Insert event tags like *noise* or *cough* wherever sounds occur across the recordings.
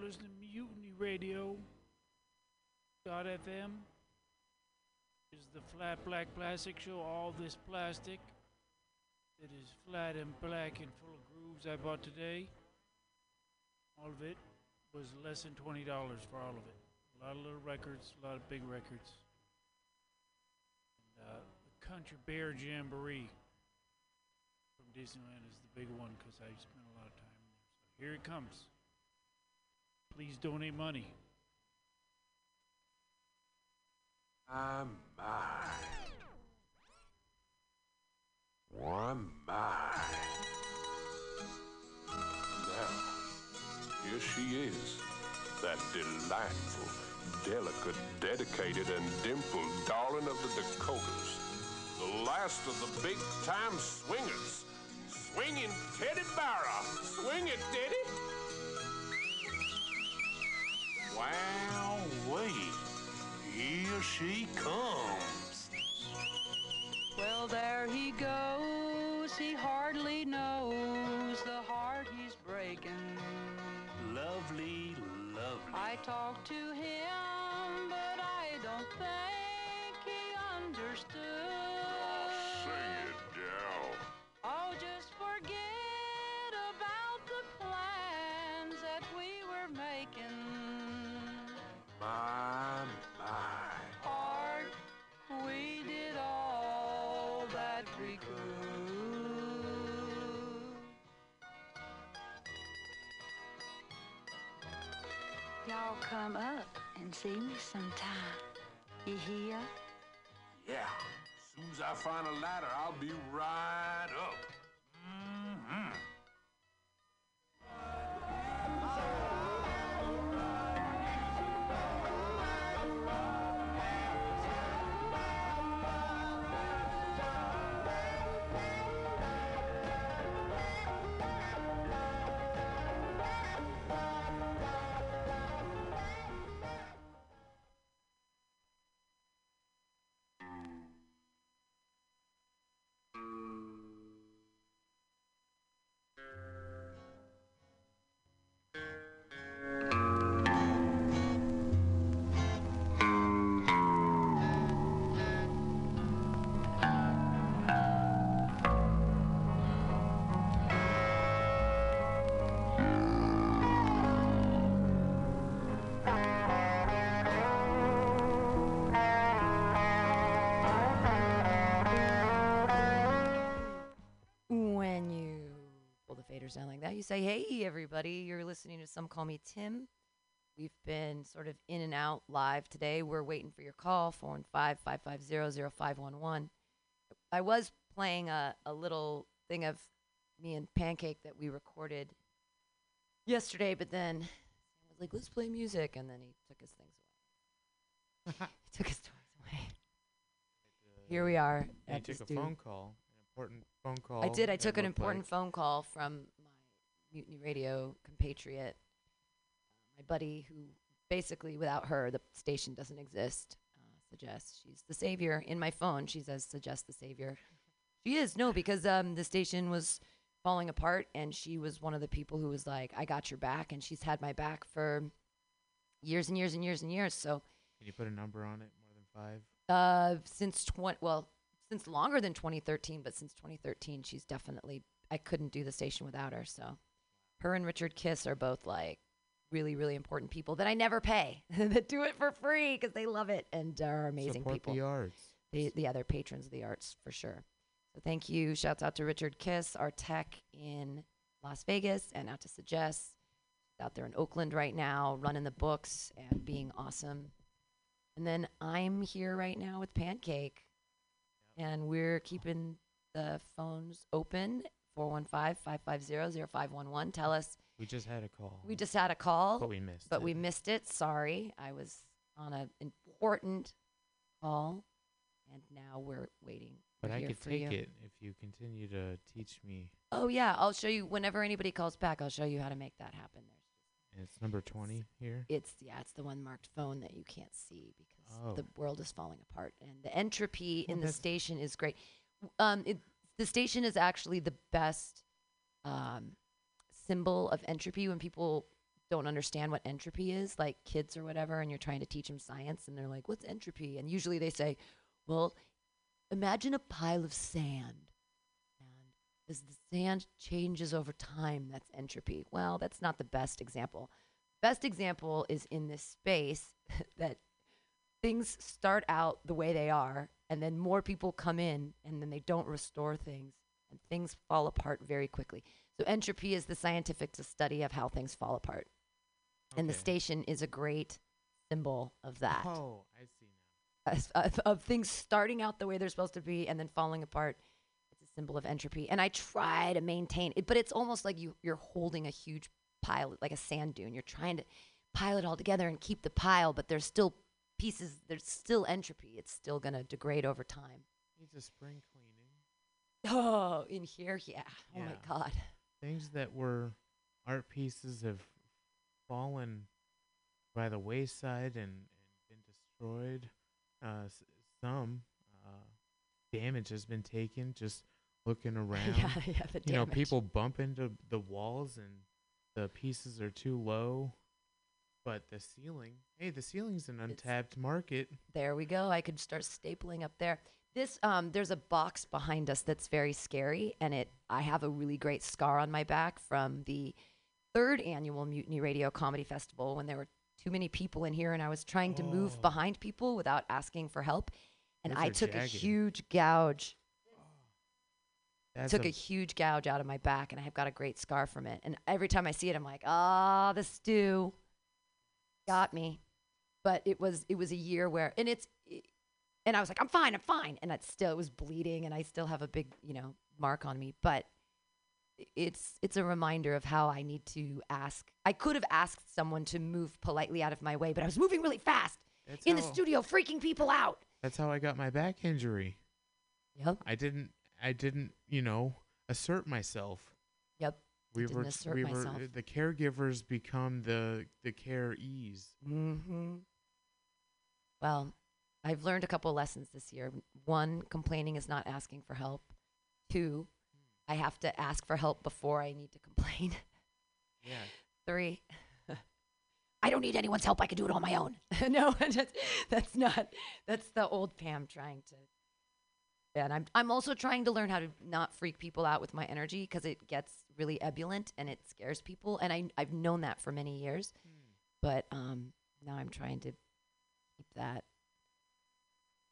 listening to Mutiny Radio. Dot FM. Is the flat black plastic show all this plastic? It is flat and black and full of grooves I bought today. All of it was less than twenty dollars for all of it. A lot of little records, a lot of big records. And, uh, the Country Bear Jamboree from Disneyland is the big one because I spent a lot of time there. So here it comes. Please donate money. Ah, my, my. Why, my. Now, here she is, that delightful, delicate, dedicated, and dimpled darling of the Dakotas. The last of the big time swingers. Swinging Teddi Barra. Swing it, Teddi. Wow, wait. Here she comes. Well, there he goes. He hardly knows the heart he's breaking. Lovely, lovely. I talked to him, come up and see me sometime. You hear? Yeah. As soon as I find a ladder, I'll be right up. You say, Hey, everybody, you're listening to Some Call Me Tim. We've been sort of in and out live today. We're waiting for your call, 415 550 0511. I was playing a, a little thing of me and Pancake that we recorded yesterday, but then Sam was like, Let's play music. And then he took his things away. *laughs* he took his toys away. Here we uh, are. And at you took a dude. phone call, an important phone call. I did. I took an important like. phone call from my Mutiny Radio compatriot, my buddy, who basically, without her, the station doesn't exist. Uh, suggests she's the savior in my phone. She says, "Suggest the savior." She is no, because um, the station was falling apart, and she was one of the people who was like, "I got your back," and she's had my back for years and years and years and years. So Can you put a number on it? More than five? uh, since twenty, well, since longer than 2013, but since 2013, she's definitely. I couldn't do the station without her. So, her and Richard Kiss are both like really, really important people that I never pay *laughs* that do it for free because they love it and are amazing Support people. the arts. The the other patrons of the arts for sure. So thank you. Shouts out to Richard Kiss, our tech in Las Vegas, and out to Suggest out there in Oakland right now, running the books and being awesome. And then I'm here right now with Pancake, and we're keeping the phones open 415-550-0511. Tell us. We just had a call. We just had a call, But we missed but it. we missed it. Sorry, I was on an important call, and now we're waiting. But We're I could take you. it if you continue to teach me. Oh yeah, I'll show you whenever anybody calls back. I'll show you how to make that happen. There's And it's number 20 here. it's yeah, it's the one marked phone that you can't see because Oh. the world is falling apart and the entropy Well, in the station is great. Um, it, the station is actually the best um, symbol of entropy when people don't understand what entropy is, like kids or whatever, and you're trying to teach them science, and they're like, "What's entropy?" And usually they say, "Well, imagine a pile of sand, and as the sand changes over time, that's entropy." Well, that's not the best example. Best example is in this space *laughs* that things start out the way they are, and then more people come in, and then they don't restore things, and things fall apart very quickly. So entropy is the scientific study of how things fall apart, and the station is a great symbol of that, Oh, I see now. As- of, of things starting out the way they're supposed to be and then falling apart. It's a symbol of entropy, and I try to maintain it, but it's almost like you you're holding a huge pile, like a sand dune. You're trying to pile it all together and keep the pile, but there's still pieces. There's still entropy. It's still gonna degrade over time. Needs a spring cleaning. Oh, in here, yeah. Oh my God. Things that were art pieces have fallen by the wayside and, and been destroyed. Uh, s- some uh, damage has been taken just looking *laughs* around. yeah, yeah. The you know, people bump into the walls and the pieces are too low. But the ceiling, hey, the ceiling's an untapped market. There we go. I could start stapling up there. This um there's a box behind us that's very scary and it I have a really great scar on my back from the third annual Mutiny Radio Comedy Festival when there were too many people in here and I was trying to move Oh. behind people without asking for help and Those I are took a jagged. huge gouge That's took a, huge gouge out of my back and I have got a great scar from it. And every time I see it I'm like, "Ah, the stew got me." But it was it was a year where and it's and I was like, "I'm fine, I'm fine." And it still it was bleeding and I still have a big, you know, mark on me, but it's it's a reminder of how I need to ask. I could have asked someone to move politely out of my way, but I was moving really fast that's in the studio freaking people out. That's how I got my back injury. Yep. I didn't I didn't, you know, assert myself. Yep. We didn't were we myself. were the caregivers become the the care ease. Mm-hmm. Well, I've learned a couple lessons this year. One, complaining is not asking for help. Two, I have to ask for help before I need to complain. Yeah. Three, *laughs* I don't need anyone's help. I can do it on my own. *laughs* no, *laughs* that's, that's not. That's the old Pam trying to. And I'm I'm also trying to learn how to not freak people out with my energy because it gets really ebullient and it scares people. And I I've known that for many years, but um now I'm trying to keep that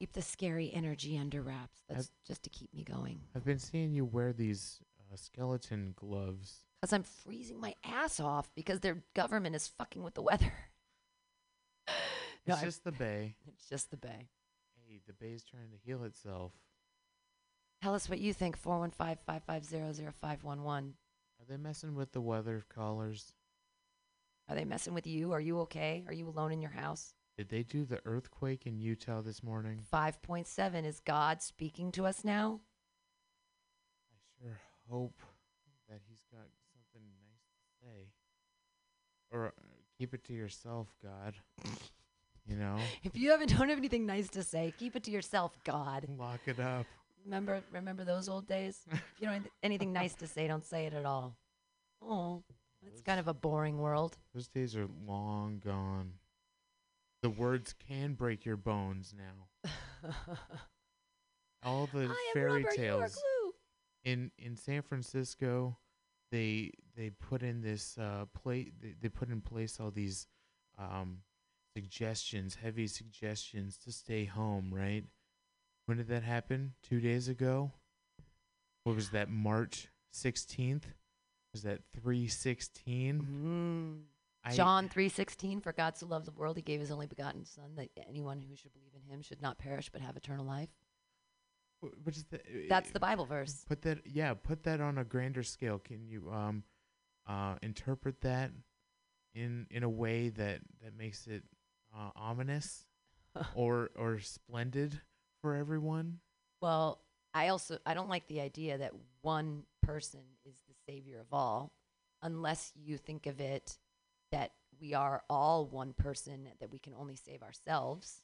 keep the scary energy under wraps. That's just to keep me going. I've been seeing you wear these uh, skeleton gloves. Because I'm freezing my ass off because their government is fucking with the weather. *laughs* no, It's I- just the bay. *laughs* it's just the bay. Hey, the bay's trying to heal itself. Tell us what you think. 415 550 0511. Are they messing with the weather collars? Are they messing with you? Are you okay? Are you alone in your house? Did they do the earthquake in Utah this morning? 5.7. Is God speaking to us now? I sure hope that he's got something nice to say. Or uh, keep it to yourself, God. you know? *laughs* If you haven't don't have anything nice to say, keep it to yourself, God. Lock it up. Remember remember those old days? *laughs* If you don't have anything nice to say, don't say it at all. Oh, it's kind of a boring world. Those days are long gone. The words can break your bones now. *laughs* All the I am fairy rubber, you are tales in in San Francisco, they they put in this uh play they, they put in place all these um suggestions, heavy suggestions to stay home, right? When did that happen? 2 days ago? What was that March 16th? Was that 316? Mm. I- John 3:16 for God so loved the world he gave his only begotten son that anyone who should believe in him should not perish but have eternal life. wh- What is that? That's the Bible verse. Put that, yeah, put that on a grander scale. Can you um, uh, interpret that in in a way that that makes it uh, ominous *laughs* or or splendid for everyone? Well, I also I don't like the idea that one person is the savior of all unless you think of it that we are all one person that we can only save ourselves.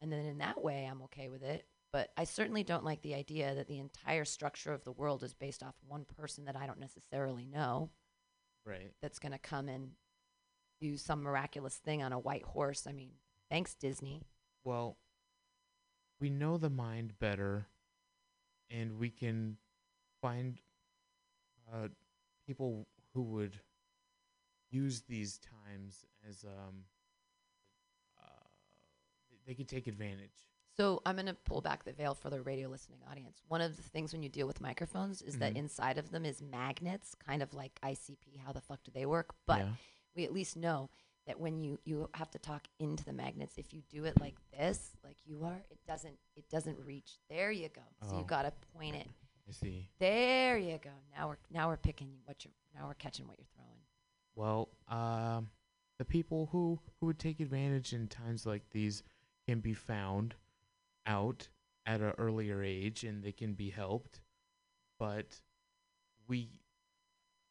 And then in that way I'm okay with it, but I certainly don't like the idea that the entire structure of the world is based off one person that I don't necessarily know Right. that's going to come and do some miraculous thing on a white horse. I mean, thanks Disney. Well, we know the mind better, and we can find uh, people who would use these times as um, uh, they could take advantage. So I'm going to pull back the veil for the radio listening audience. One of the things when you deal with microphones is that Mhm. inside of them is magnets, kind of like ICP. How the fuck do they work? But yeah. we at least know that when you you have to talk into the magnets, if you do it like this, like you are, it doesn't it doesn't reach. There you go. So you Oh. got to point it. I see. There you go. Now we're now we're picking what you're now we're catching what you're throwing. Well, um, the people who who would take advantage in times like these can be found out at an earlier age, and they can be helped. But we,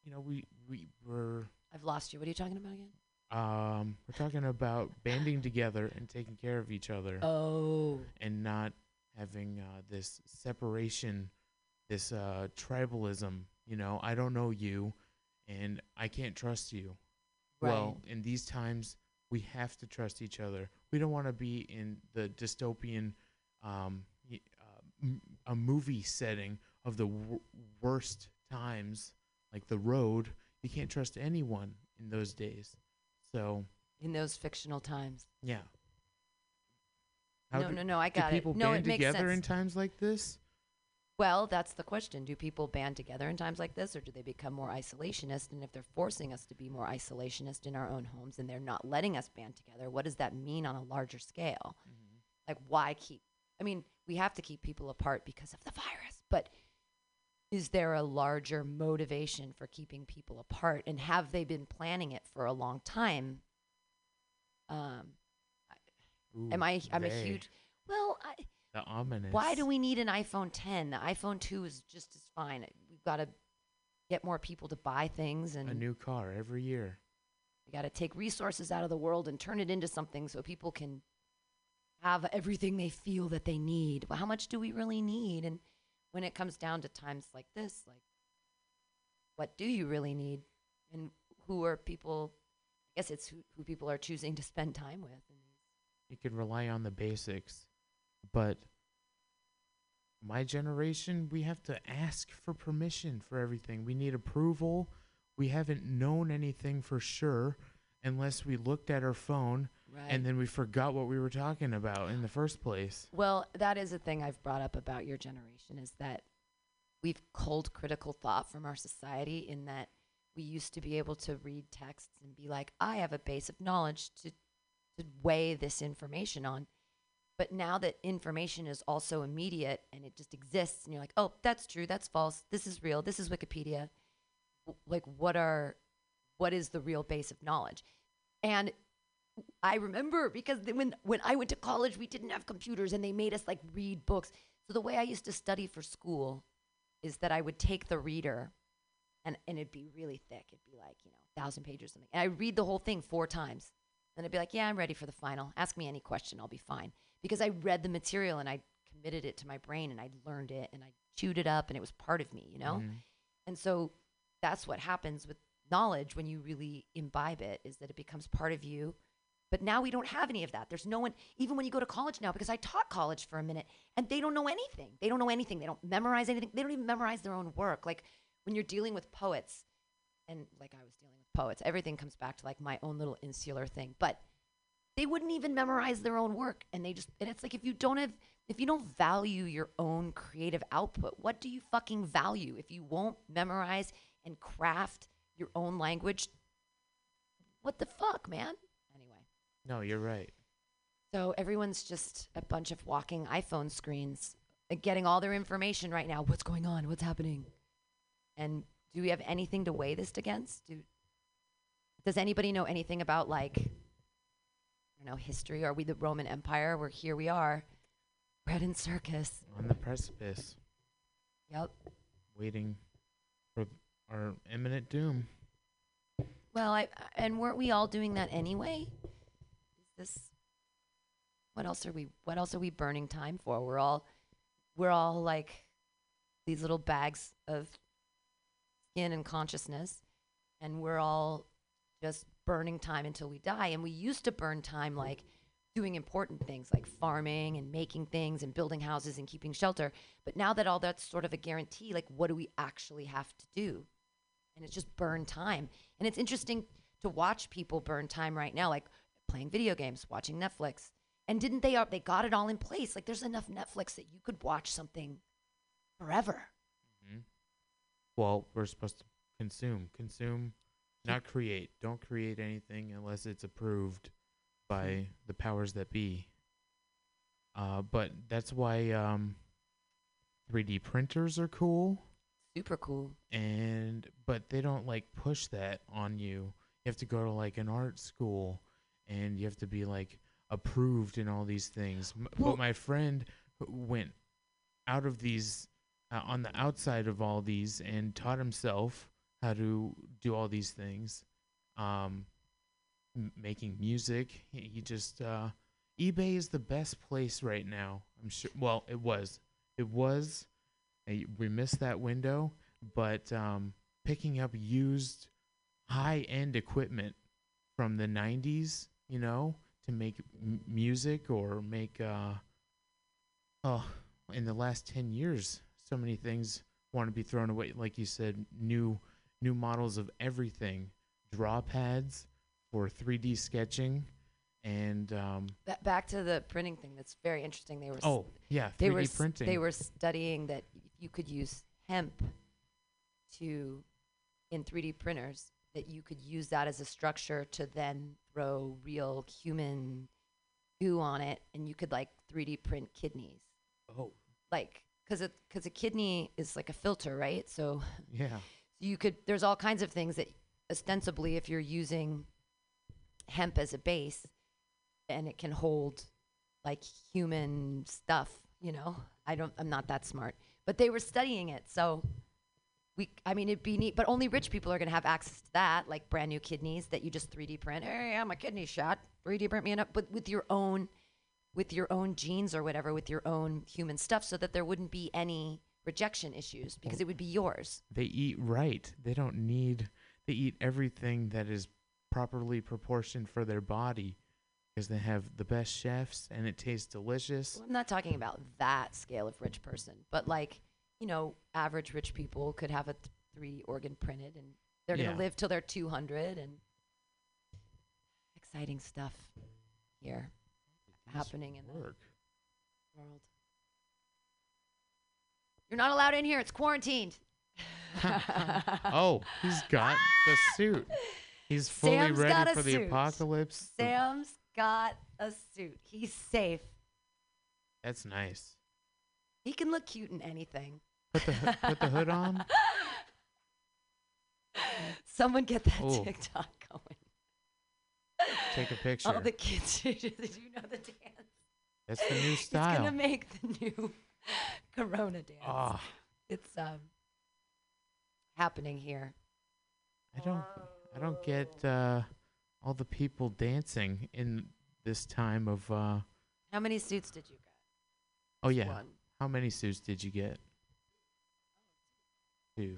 you know, we we were I've lost you. What are you talking about again? Um we're talking about banding together and taking care of each other, Oh. and not having uh, this separation, this uh, tribalism. You know, I don't know you, and I can't trust you. Well, in these times, we have to trust each other. We don't want to be in the dystopian, um, y- uh, m- a movie setting of the w- worst times, like the road. You can't trust anyone in those days. So, in those fictional times. yeah. no, do, no, no. I do got it. people No, band it makes together sense. in times like this? Well, that's the question. Do people band together in times like this, or do they become more isolationist? And if they're forcing us to be more isolationist in our own homes and they're not letting us band together, what does that mean on a larger scale? Mm-hmm. Like, why keep? I mean, we have to keep people apart because of the virus, but is there a larger motivation for keeping people apart? And have they been planning it for a long time? Um, am I? I'm a huge. Well, I, The ominous. why do we need an iPhone 10? The iPhone 2 is just as fine. We've got to get more people to buy things, and a new car every year? we got to take resources out of the world and turn it into something so people can have everything they feel that they need. But how much do we really need? And when it comes down to times like this, like, what do you really need? And who are people? I guess it's who, who people are choosing to spend time with. You can rely on the basics but my generation we have to ask for permission for everything we need approval we haven't known anything for sure unless we looked at our phone right. and then we forgot what we were talking about in the first place Well, that is a thing I've brought up about your generation is that we've culled critical thought from our society in that we used to be able to read texts and be like, I have a base of knowledge to to weigh this information on. But now that information is also immediate and it just exists and you're like, "Oh, that's true, that's false. This is real. This is Wikipedia." W- Like what are what is the real base of knowledge? And I remember because when when I went to college, we didn't have computers, and they made us like read books. So the way I used to study for school is that I would take the reader, and and it'd be really thick. It'd be like you know thousand pages or something, and I read the whole thing four times. And I'd be like, yeah, I'm ready for the final. Ask me any question, I'll be fine because I read the material and I committed it to my brain and I learned it and I chewed it up and it was part of me, you know. Mhm. And so that's what happens with knowledge when you really imbibe it is that it becomes part of you. But now we don't have any of that. There's no one, even when you go to college now, because I taught college for a minute and they don't know anything. They don't know anything. They don't memorize anything. They don't even memorize their own work. Like when you're dealing with poets, and like I was dealing with poets, everything comes back to like my own little insular thing. But they wouldn't even memorize their own work. And they just, and it's like if you don't have, if you don't value your own creative output, what do you fucking value? If you won't memorize and craft your own language, what the fuck, man? No you're right so everyone's just a bunch of walking iPhone screens, uh, getting all their information right now. What's going on? What's happening? And do we have anything to weigh this against? Do, does anybody know anything about like, I don't know, history? Are we the Roman Empire? We're here we are, bread and circus. on the precipice Yep. waiting for our imminent doom Well, I and weren't we all doing that anyway? Is this what else are we what else are we burning time for? We're all we're all like these little bags of skin and consciousness and we're all just burning time until we die. And we used to burn time like doing important things like farming and making things and building houses and keeping shelter. But now that all that's sort of a guarantee, like what do we actually have to do? And it's just burn time. And it's interesting to watch people burn time right now, like playing video games, watching Netflix. And didn't they? uh, They got it all in place. Like there's enough Netflix that you could watch something forever. Well, we're supposed to consume, consume, not create. Don't create anything unless it's approved by the powers that be. Uh, but that's why um, 3D printers are cool, Super cool. and but they don't like push that on you. You have to go to like an art school, and you have to be like approved in all these things. M- Well- but my friend went out of these uh, on the outside of all these and taught himself how to do all these things um m- making music he, he just uh ebay is the best place right now i'm sure well it was it was we missed that window but um picking up used high end equipment from the 90s you know to make m- music or make uh oh in the last 10 years so many things want to be thrown away like you said new new models of everything draw pads for 3d sketching and um Ba- back to the printing thing. That's very interesting. They were oh yeah 3d they were printing they were studying that you could use hemp to in 3D printers that you could use that as a structure to then throw real human goo on it and you could like 3D print kidneys. oh Like cuz it cuz a kidney is like a filter, right? So *laughs* yeah you could there's all kinds of things that ostensibly if you're using hemp as a base and it can hold like human stuff you know i don't i'm not that smart but they were studying it so we i mean it'd be neat but only rich people are going to have access to that like brand new kidneys that you just 3d print. Hey i'm a kidney shot. 3d print me up but with your own with your own genes or whatever with your own human stuff so that there wouldn't be any rejection issues because it would be yours. They eat right. They don't need they eat everything that is properly proportioned for their body because they have the best chefs and it tastes delicious. Well, I'm not talking about that scale of rich person, but like, you know, average rich people could have a th- three organ printed and they're going Yeah. to live till they're 200 and exciting stuff here happening in the world. You're not allowed in here. It's quarantined. *laughs* *laughs* oh he's got the suit he's fully Sam's ready for the apocalypse Sam's got a suit. He's safe. that's nice He can look cute in anything. Put the put the hood on *laughs* Someone get that Oh. TikTok going. take a *laughs* picture All the kids do you know the dance. that's the new style. It's gonna make the new *laughs* Corona dance. Ah, It's um happening here. I don't I don't get uh, all the people dancing in this time of uh How many suits did you get? oh yeah. One. How many suits did you get? Two.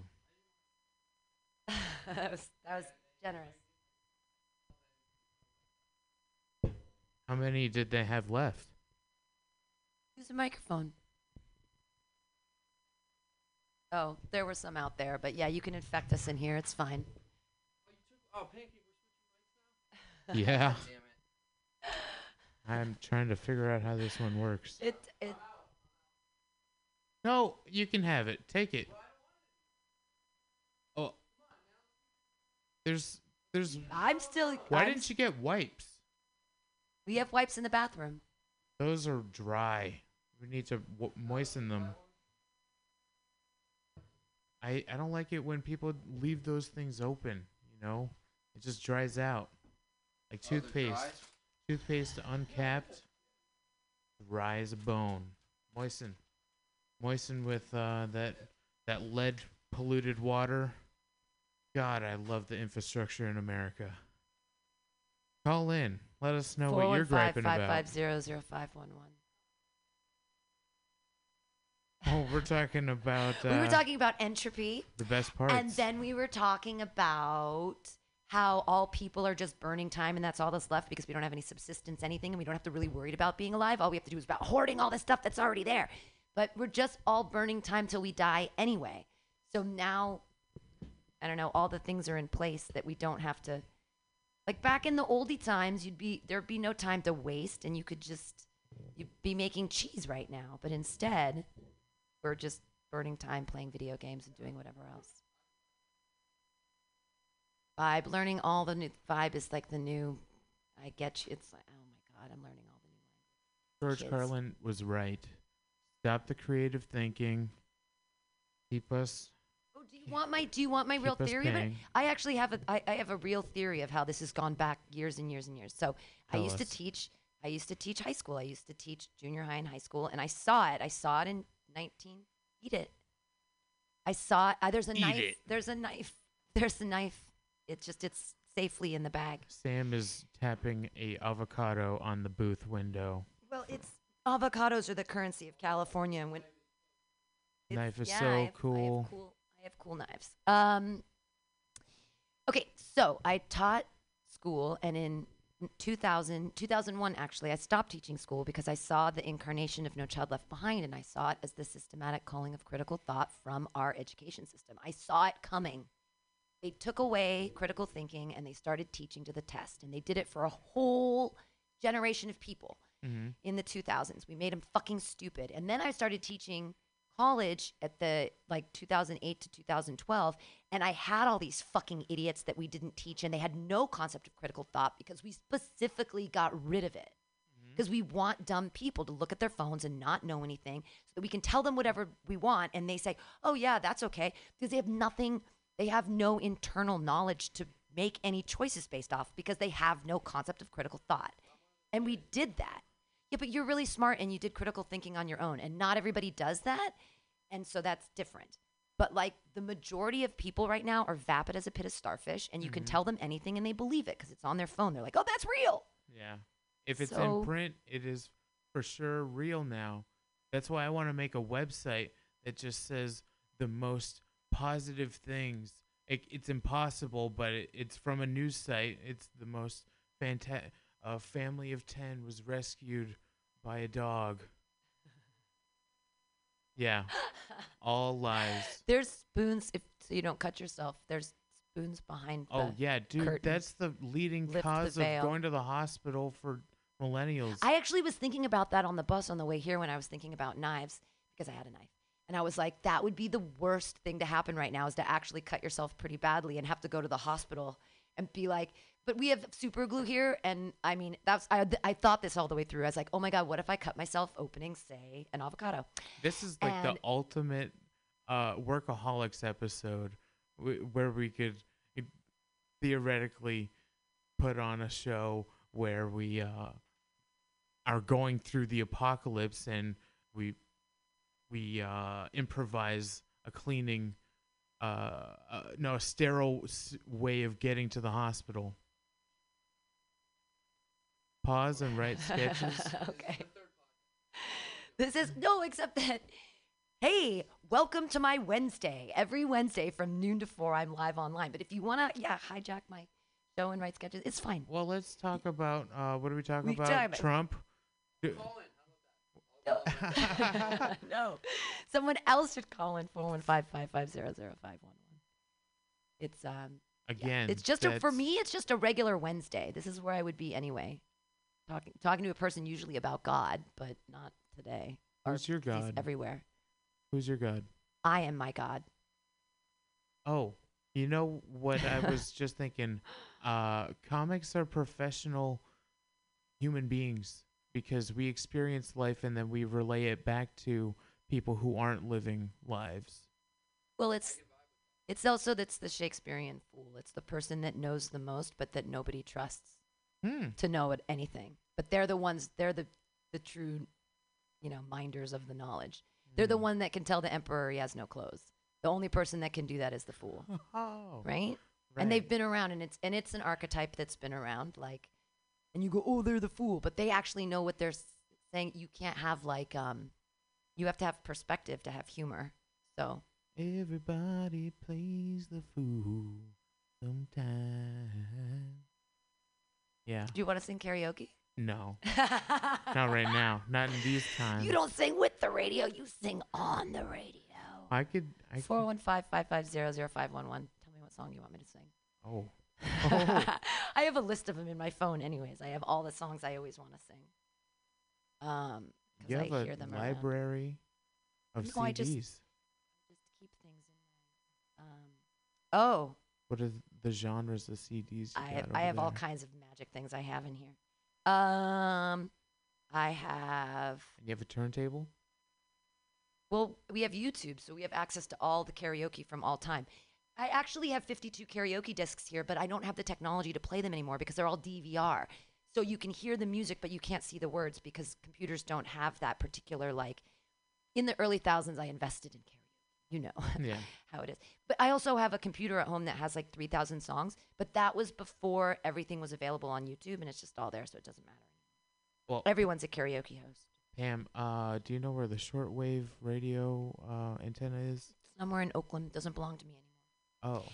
*laughs* that was that was generous. How many did they have left? Use a microphone. Oh, there were some out there, but yeah, you can infect us in here. It's fine. Yeah. *laughs* I'm trying to figure out how this one works. It it No, you can have it. Take it. There's there's I'm still Why I'm didn't you get wipes? We have wipes in the bathroom. Those are dry. We need to w- moisten them. I I don't like it when people leave those things open. You know, it just dries out, like toothpaste. Toothpaste uncapped, dry as a bone. Moisten, moisten with uh, that that lead polluted water. God, I love the infrastructure in America. Call in. Let us know what you're griping about. 415-550-0511. Oh, we're talking about uh, we were talking about entropy, the best part. and then we were talking about how all people are just burning time and that's all that's left because we don't have any subsistence anything and we don't have to really worry about being alive all we have to do is about hoarding all this stuff that's already there but we're just all burning time till we die anyway so now i don't know all the things are in place that we don't have to like back in the oldie times you'd be there'd be no time to waste and you could just you'd be making cheese right now but instead we're just burning time playing video games and doing whatever else vibe learning all the new vibe is like the new i get you it's like oh my god i'm learning all the new language. George kids. Carlin was right. Stop the creative thinking. Keep us. Do you want my do you want my real Keep us theory of it? I actually have a I, I have a real theory of how this has gone back years and years and years. So I used us. to teach I used to teach high school. I used to teach junior high and high school and I saw it. I saw it in 19 Eat it. I saw it. Uh, there's a Eat knife. it. There's a knife. *laughs* There's a knife. It's just it's safely in the bag. Sam is tapping a avocado on the booth window. Well, it's avocados are the currency of California and when Knife is yeah, so I have, I have cool. cool. I have cool knives. Um. Okay, so I taught school, and in 2000, 2001, actually, I stopped teaching school because I saw the incarnation of No Child Left Behind, and I saw it as the systematic calling of critical thought from our education system. I saw it coming. They took away critical thinking and they started teaching to the test, and they did it for a whole generation of people Mm-hmm. in the 2000s. We made them fucking stupid. And then I started teaching college at the like 2008 to 2012 and I had all these fucking idiots that we didn't teach and they had no concept of critical thought because we specifically got rid of it. Mm-hmm. Because we want dumb people to look at their phones and not know anything so that we can tell them whatever we want and they say, "Oh yeah, that's okay." Because they have nothing they have no internal knowledge to make any choices based off because they have no concept of critical thought. And we did that. Yeah, but you're really smart and you did critical thinking on your own. And not everybody does that. And so that's different. But like the majority of people right now are vapid as a pit of starfish, and you can mm-hmm. tell them anything and they believe it because it's on their phone. They're like, oh, that's real. Yeah. If it's So- in print, it is for sure real now. That's why I want to make a website that just says the most positive things. It, it's impossible, but it, it's from a news site. It's the most fantastic. A uh, family of 10 was rescued by a dog. Yeah. *laughs* All lies. There's spoons, if so you don't cut yourself, there's spoons behind Oh, the yeah, dude. curtain. That's the leading Lift the cause of veil. going to the hospital for millennials. I actually was thinking about that on the bus on the way here when I was thinking about knives because I had a knife. And I was like, that would be the worst thing to happen right now is to actually cut yourself pretty badly and have to go to the hospital and be like, but we have super glue here. And I mean, that's, I, I thought this all the way through. I was like, oh my God, what if I cut myself opening, say, an avocado? This is like the And- ultimate uh, workaholics episode w- where we could uh, theoretically put on a show where we uh, are going through the apocalypse and we we uh, improvise a cleaning uh, uh, no a sterile s- way of getting to the hospital. Pause and write *laughs* sketches. okay. This is no, except that. Hey, welcome to my Wednesday. Every Wednesday from noon to four, I'm live online. But if you wanna, yeah, hijack my show and write sketches, it's fine. Well, let's talk about uh, what are we talking We about? talking about- Trump. Do- *laughs* No, *laughs* no. Someone else should call in four one five five five zero zero five one one. It's um. yeah, Again, it's just a, for me. It's just a regular Wednesday. This is where I would be anyway, talking talking to a person usually about God, but not today. Who's your he's God? Everywhere. Who's your god? I am my God. Oh, you know what I *laughs* was just thinking? Uh, comics are professional human beings because we experience life and then we relay it back to people who aren't living lives. Well, it's it's also that's the Shakespearean fool. It's the person that knows the most, but that nobody trusts Hmm. to know it, anything. But they're the ones. They're the the true, you know, minders of the knowledge. They're the Hmm. one that can tell the emperor he has no clothes. The only person that can do that is the fool, *laughs* Oh, right? And they've been around, and it's and it's an archetype that's been around. Like, and you go, oh, they're the fool, but they actually know what they're s- saying. You can't have like, um, you have to have perspective to have humor. So Everybody plays the fool. sometime. Yeah. Do you want to sing karaoke? No. *laughs* Not right now. Not in these times. You don't sing with the radio, you sing on the radio. I could. I could. 415 550 0511. Tell me what song you want me to sing. Oh. *laughs* Oh. I have a list of them in my phone, anyways. I have all the songs I always want to sing. Um, You have I hear a them around. library of No, I CDs. just- Just keep things in. Um, oh, What are the genres of CDs you I got have, over I have all there? kinds of magic things I have in here. Um, I have. And you have a turntable? Well, we have YouTube, so we have access to all the karaoke from all time. I actually have 52 karaoke discs here, but I don't have the technology to play them anymore because they're all DVR. So you can hear the music, but you can't see the words because computers don't have that particular like. In the early thousands, I invested in karaoke. You know *laughs* Yeah. how it is. But I also have a computer at home that has like 3,000 songs, but that was before everything was available on YouTube, and it's just all there, so it doesn't matter. Well, Everyone's a karaoke host. Pam, uh, do you know where the shortwave radio uh, antenna is? Somewhere in Oakland doesn't belong to me anymore. Oh.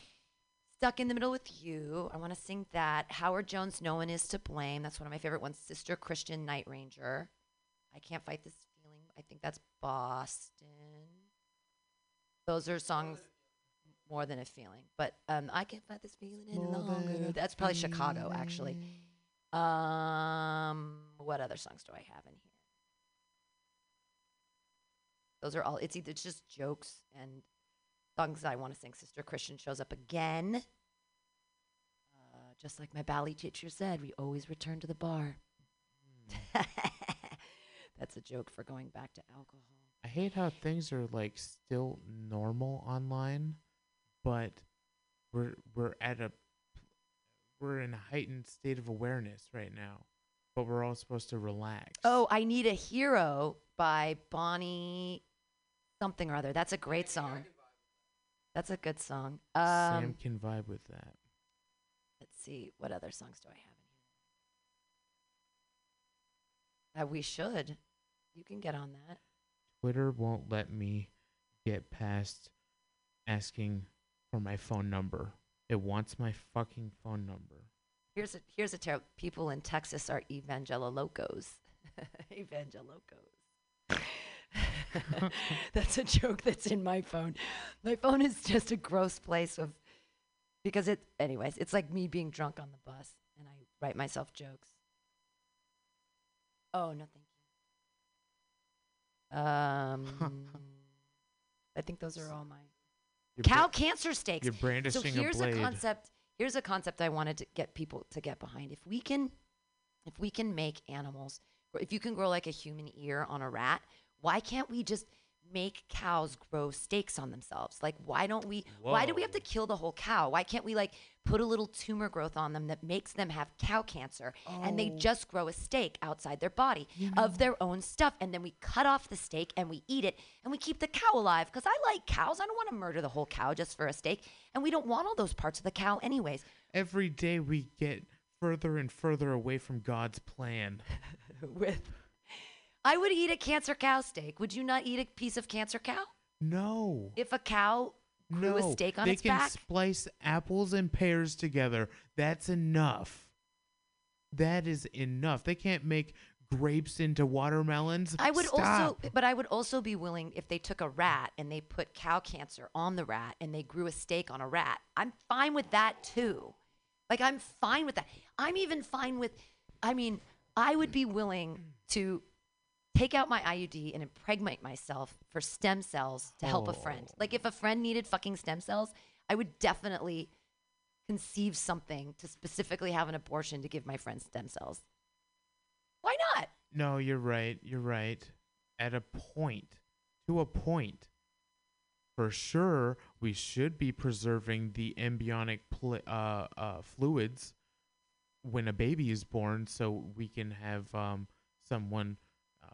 Stuck in the Middle with You. I want to sing that. Howard Jones, No One Is to Blame. That's one of my favorite ones. Sister Christian Night Ranger. I Can't Fight This Feeling. I think that's Boston. Those are songs more than a feeling. But um, I Can't Fight This Feeling any longer. That's probably Chicago, actually. Um, what other songs do I have in here? Those are all. It's either it's just jokes and songs I want to sing. Sister Christian shows up again. Uh, just like my ballet teacher said, we always return to the bar. *laughs* That's a joke for going back to alcohol. I hate how things are like still normal online, but we're we're at a we're in a heightened state of awareness right now, but we're all supposed to relax. Oh, I Need a Hero by Bonnie something or other. That's a great song. That's a good song. Um, Sam can vibe with that. Let's see, what other songs do I have in here? Uh, we should. You can get on that. Twitter won't let me get past asking for my phone number. It wants my fucking phone number. Here's a here's a terrible. People in Texas are evangelolocos. evangelocos. *laughs* *laughs* that's a joke that's in my phone. My phone is just a gross place of because it anyways, it's like me being drunk on the bus and I write myself jokes. Oh, no thank you. Um *laughs* I think those are all my You're cow bra- cancer steaks. You're brandishing so here's a blade. concept. Here's a concept I wanted to get people to get behind. If we can, if we can make animals, if you can grow like a human ear on a rat, why can't we just make cows grow steaks on themselves? Like, why don't we? Why do we have to kill the whole cow? Why can't we like put a little tumor growth on them that makes them have cow cancer, and they Oh. just grow a steak outside their body You of their own stuff, and then we cut off the steak and we eat it, and we keep the cow alive because I like cows. I don't want to murder the whole cow just for a steak, and we don't want all those parts of the cow anyways. Every day we get further and further away from God's plan. *laughs* With, I would eat a cancer cow steak. Would you not eat a piece of cancer cow No. if a cow grew no. a steak on they its can back? splice apples and pears together. That's enough. That is enough. They can't make grapes into watermelons. I would also, but I would also be willing if they took a rat and they put cow cancer on the rat and they grew a steak on a rat. I'm fine with that too. Like I'm fine with that. I'm even fine with. I mean, I would be willing to take out my IUD and impregnate myself for stem cells to help a friend. Oh. Like if a friend needed fucking stem cells, I would definitely conceive something to specifically have an abortion to give my friend stem cells. Why not? No, you're right. You're right. At a point, to a point, for sure, we should be preserving the embryonic pl- uh, uh, fluids when a baby is born, so we can have um, someone.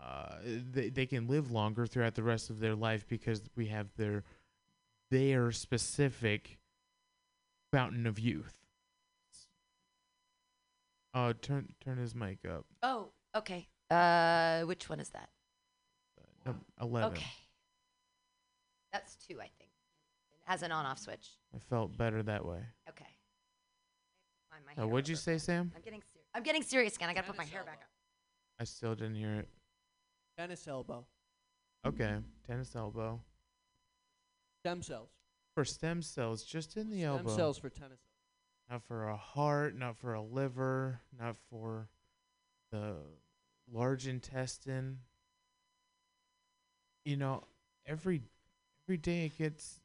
Uh, they, they can live longer throughout the rest of their life because we have their their specific fountain of youth. Oh, turn turn his mic up. Oh, okay. Uh, which one is that? Uh, num- Eleven. Okay. That's two, I think. It has an on-off switch. I felt better that way. Okay. my Uh, hair what'd you over. say, Sam? I'm getting serious. I'm getting serious again. I gotta put my hair back up. I still didn't hear it. Tennis elbow. Okay, tennis elbow Stem cells. for stem cells, just in the Stem elbow. Stem cells for tennis. Not for a heart, not for a liver, not for the large intestine. You know, every every day it gets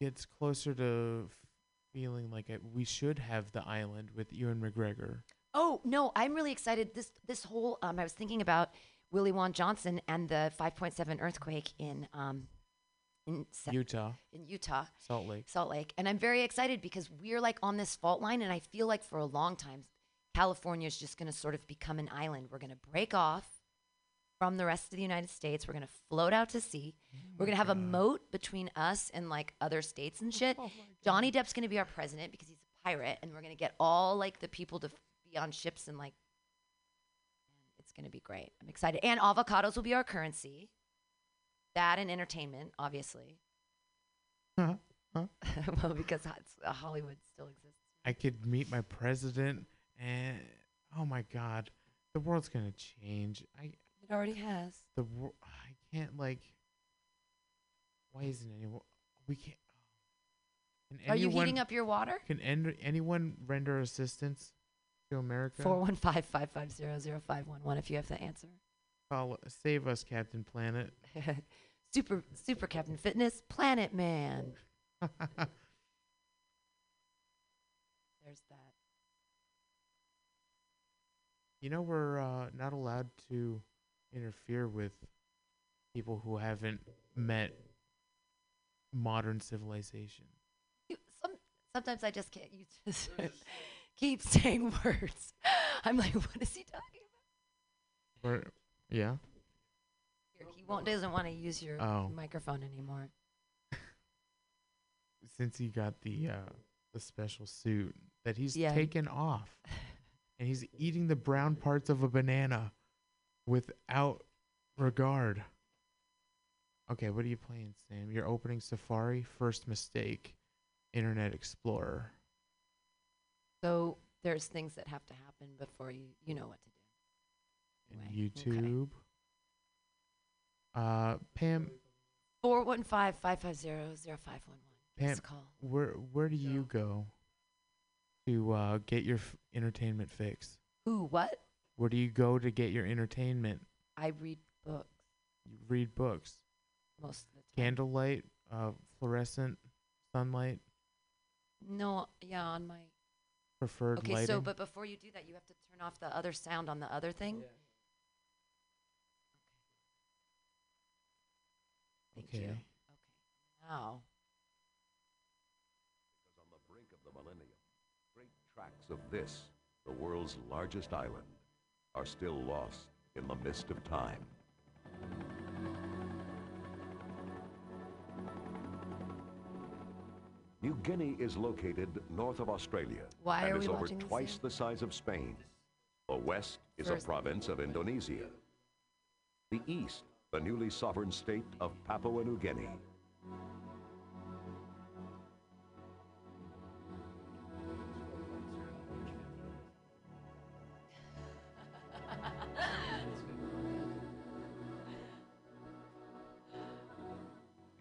gets closer to feeling like it, we should have the island with Ewan McGregor. Oh no, I'm really excited. This this whole um, I was thinking about Willie Wan Johnson and the 5.7 earthquake in um in Sa- Utah, in Utah, Salt Lake. Salt Lake, and I'm very excited because we're like on this fault line, and I feel like for a long time, California is just going to sort of become an island. We're going to break off from the rest of the United States. We're going to float out to sea. We're going to have a moat between us and like other states and *laughs* shit. Johnny Depp's going to be our president because he's a pirate, and we're going to get all like the people to f- be on ships and like. It's going to be great. I'm excited. And avocados will be our currency. That and entertainment, obviously. Huh? *laughs* Huh? well, because ho- it's- uh, Hollywood still exists. I could meet my president, and oh my God, the world's gonna change. I It already has. the wor- I can't like. Why isn't anyone? We can't. Can Are you heating up your water? Can en- anyone render assistance to America? 415-550-0511 if you have the answer. Call, save us, Captain Planet. *laughs* super super Captain Fitness, Planet Man. *laughs* There's that. you know we're uh, not allowed to interfere with people who haven't met modern civilization. You, some, sometimes I just can't. You just keep *laughs* saying words. I'm like, what is he talking about? We're, yeah. He won't doesn't want to use your Oh. microphone anymore. since he got the uh, the special suit that he's Yeah. taken off, *laughs* and he's eating the brown parts of a banana without regard. Okay, what are you playing, Sam? You're opening Safari. First mistake. Internet Explorer. So there's things that have to happen before you you know what to do. and Anyway, okay. YouTube. Uh, Pam, 415-550-0511. Pam, call. where where do you go to uh, get your f- entertainment fix? Who? What? Where do you go to get your entertainment? I read books You read books. most of the time. Candlelight, uh, fluorescent, sunlight, No, yeah, on my. Preferred Okay, lighting. so but before you do that, you have to turn off the other sound on the other thing. Thank you. Okay. Okay. Now. on the brink of the millennium, great tracts of this, the world's largest island, are still lost in the mist of time. New Guinea is located north of Australia Why and is over twice the size of Spain. The west is First- a province of Indonesia. The east, the newly sovereign state of Papua New Guinea.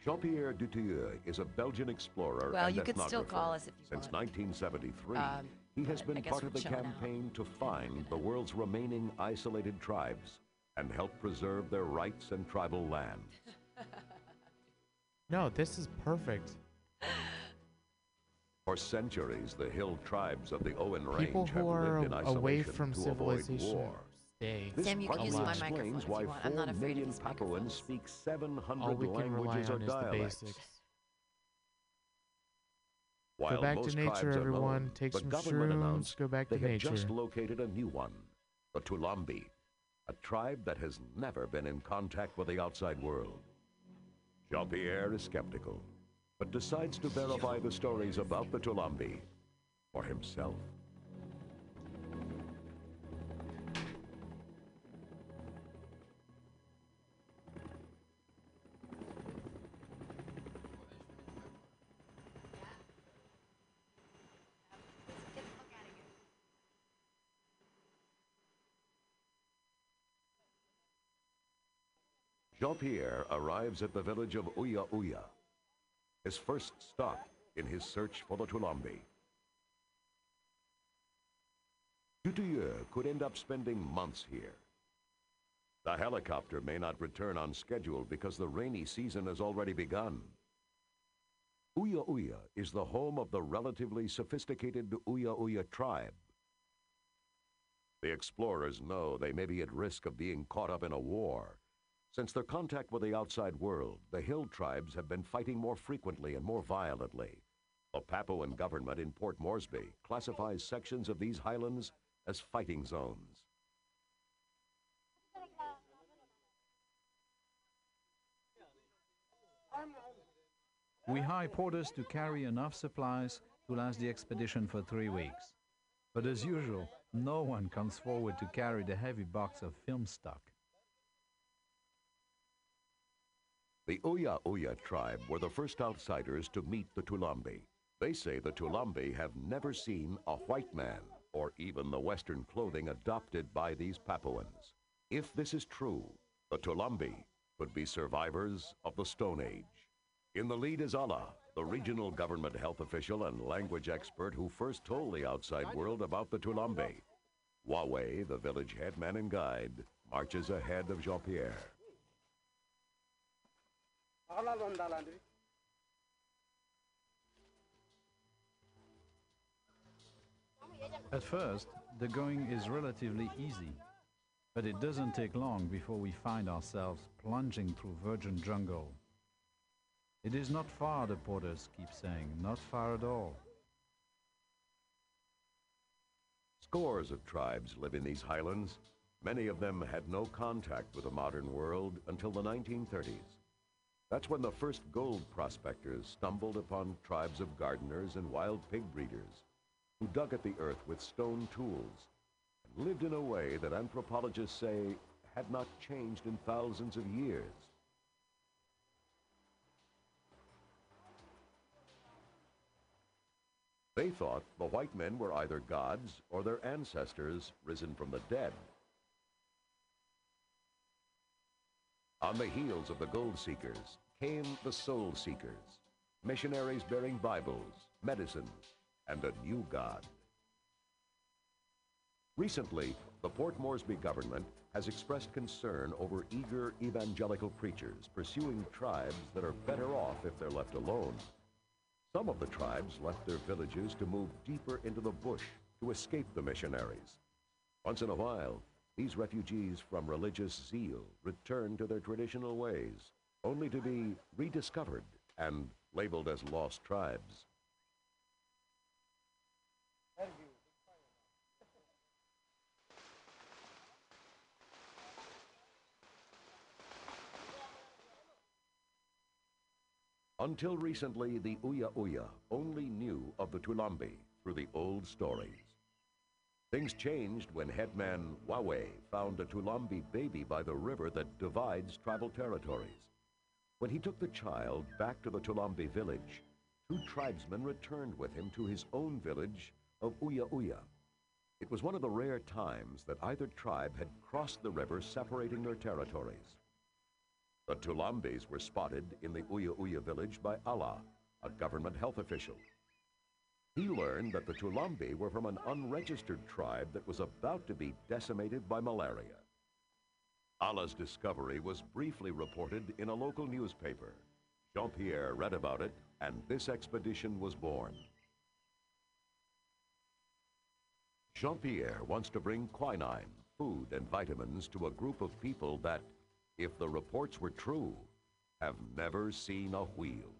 Jean-Pierre Dutilleux is a Belgian explorer Well, and you could still ethnographer. call us if you Since want. 1973, Um, he has been part we're of the chilling out. campaign to find the world's remaining isolated tribes and help preserve their rights and tribal lands. no, this is perfect. For centuries, the hill tribes of the Owen Range People have who are lived in a- isolation away from to avoid war. Stay. This Sam, you can use my microphone if you want. I'm not four afraid of million these Papuans microphones. speak 700 All we can rely languages on or is the basics. While Go back to nature, everyone. known, Take some shrooms. Go back they to had just located a new one, the Toulambi, a tribe that has never been in contact with the outside world. Jean-Pierre is skeptical, but decides to verify the stories about the Toulambi for himself. Jean Pierre arrives at the village of Uya Uya, his first stop in his search for the Toulambi. Dutilleux could end up spending months here. The helicopter may not return on schedule because the rainy season has already begun. Uya Uya is the home of the relatively sophisticated Uya Uya tribe. The explorers know they may be at risk of being caught up in a war. Since their contact with the outside world, the hill tribes have been fighting more frequently and more violently. The Papuan government in Port Moresby classifies sections of these highlands as fighting zones. We hire porters to carry enough supplies to last the expedition for three weeks. But as usual, no one comes forward to carry the heavy box of film stock. The Uya Uya tribe were the first outsiders to meet the Toulambi. They say the Toulambi have never seen a white man or even the Western clothing adopted by these Papuans. If this is true, the Toulambi could be survivors of the Stone Age. In the lead is Allah, the regional government health official and language expert who first told the outside world about the Toulambi. Wawe, the village headman and guide, marches ahead of Jean Pierre. At first, the going is relatively easy, but it doesn't take long before we find ourselves plunging through virgin jungle. It is not far, the porters keep saying, not far at all. Scores of tribes live in these highlands. Many of them had no contact with the modern world until the 1930s. That's when the first gold prospectors stumbled upon tribes of gardeners and wild pig breeders who dug at the earth with stone tools and lived in a way that anthropologists say had not changed in thousands of years. They thought the white men were either gods or their ancestors risen from the dead. On the heels of the gold seekers came the soul seekers, missionaries bearing Bibles, medicines, and a new God. Recently, the Port Moresby government has expressed concern over eager evangelical preachers pursuing tribes that are better off if they're left alone. Some of the tribes left their villages to move deeper into the bush to escape the missionaries. Once in a while, these refugees from religious zeal return to their traditional ways, only to be rediscovered and labeled as lost tribes. Until recently, the Uya Uya only knew of the Toulambi through the old stories. Things changed when headman Wawe found a Toulambi baby by the river that divides tribal territories. When he took the child back to the Toulambi village, two tribesmen returned with him to his own village of Uya Uya. It was one of the rare times that either tribe had crossed the river separating their territories. The Toulambis were spotted in the Uya Uya village by Allah, a government health official. He learned that the Toulambi were from an unregistered tribe that was about to be decimated by malaria. Allah's discovery was briefly reported in a local newspaper. Jean Pierre read about it, and this expedition was born. Jean Pierre wants to bring quinine, food, and vitamins to a group of people that, if the reports were true, have never seen a wheel.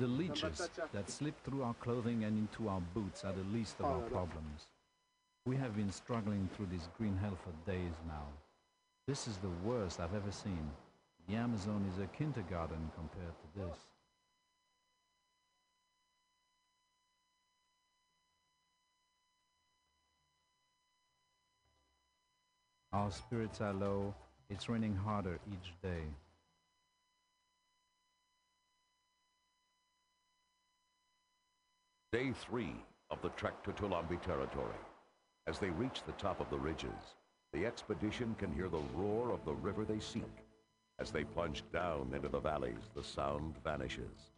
The leeches that slip through our clothing and into our boots are the least of our problems. We have been struggling through this green hell for days now. This is the worst I've ever seen. The Amazon is a kindergarten compared to this. Our spirits are low. It's raining harder each day. Day three of the trek to Toulambi territory. As they reach the top of the ridges, the expedition can hear the roar of the river they seek. As they plunge down into the valleys, the sound vanishes.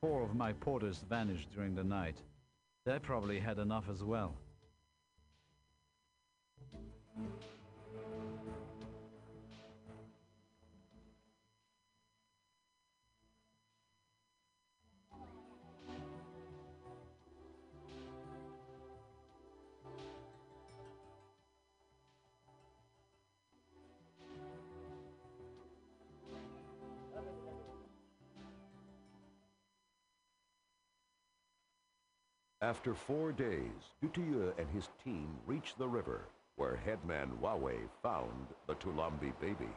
Four of my porters vanished during the night. They probably had enough as well. After four days, Dutilleux and his team reach the river where headman Wawe found the Toulambi baby.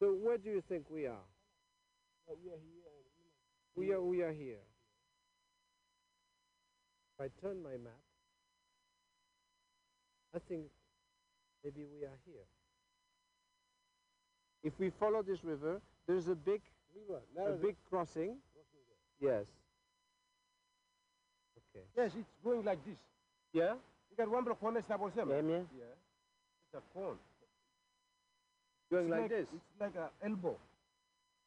So where do you think we are? Oh, we are here. we are here. If I turn my map, I think maybe we are here. If we follow this river, there's a big a big crossing. Yes. Okay. Yes, it's going like this. Yeah? You got one block, one is double seven. Yeah, yeah. Yeah. It's a cone. Going It's like, like this. It's like an elbow.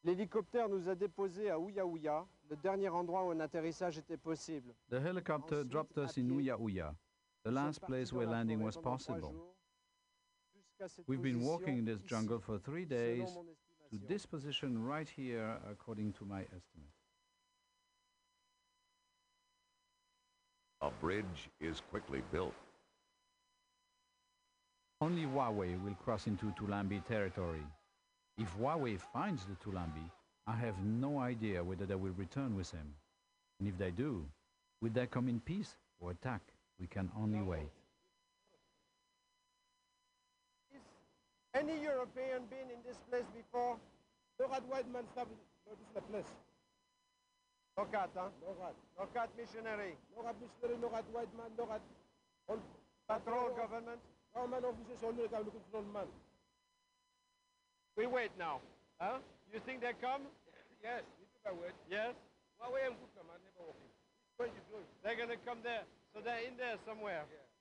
L'hélicoptère nous a déposés à Ouya Ouya, le dernier endroit où un atterrissage était possible. The helicopter Ensuite, dropped us in pied, Uya Uya, the last place where landing was possible. jours, jusqu'à cette We've been walking in this jungle for three days to this position right here, according to my estimate. A bridge is quickly built. Only Wawe will cross into Toulambi territory. If Wawe finds the Toulambi, I have no idea whether they will return with him. And if they do, will they come in peace or attack? We can only wait. Any European been in this place before? No rat white man stop no this is the place. No cat, huh? No rat. No cat missionary. No rat missionary, no rat white man, no rat on patrol government. Government officers only come looking for man. We wait now. Huh? You think they come? Yes, we do wait. Yes? Why we am good man, never walking. What you doing? They're gonna come there. So they're in there somewhere. Yeah.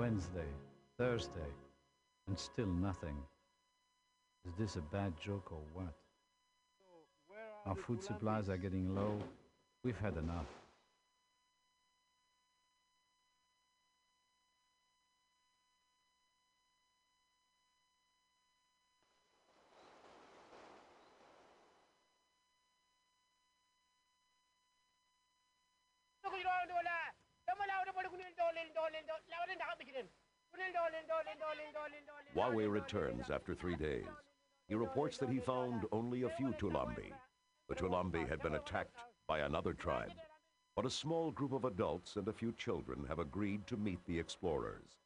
Wednesday, Thursday, and still nothing. Is this a bad joke or what? Our food supplies are getting low. We've had enough. Wawe returns after three days. He reports that he found only a few Toulambi. The Toulambi had been attacked by another tribe, but a small group of adults and a few children have agreed to meet the explorers.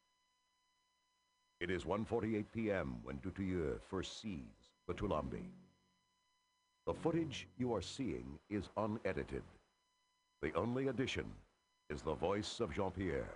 It is 1.48 p.m. when Dutilleux first sees the Toulambi. The footage you are seeing is unedited. The only addition is the voice of Jean-Pierre.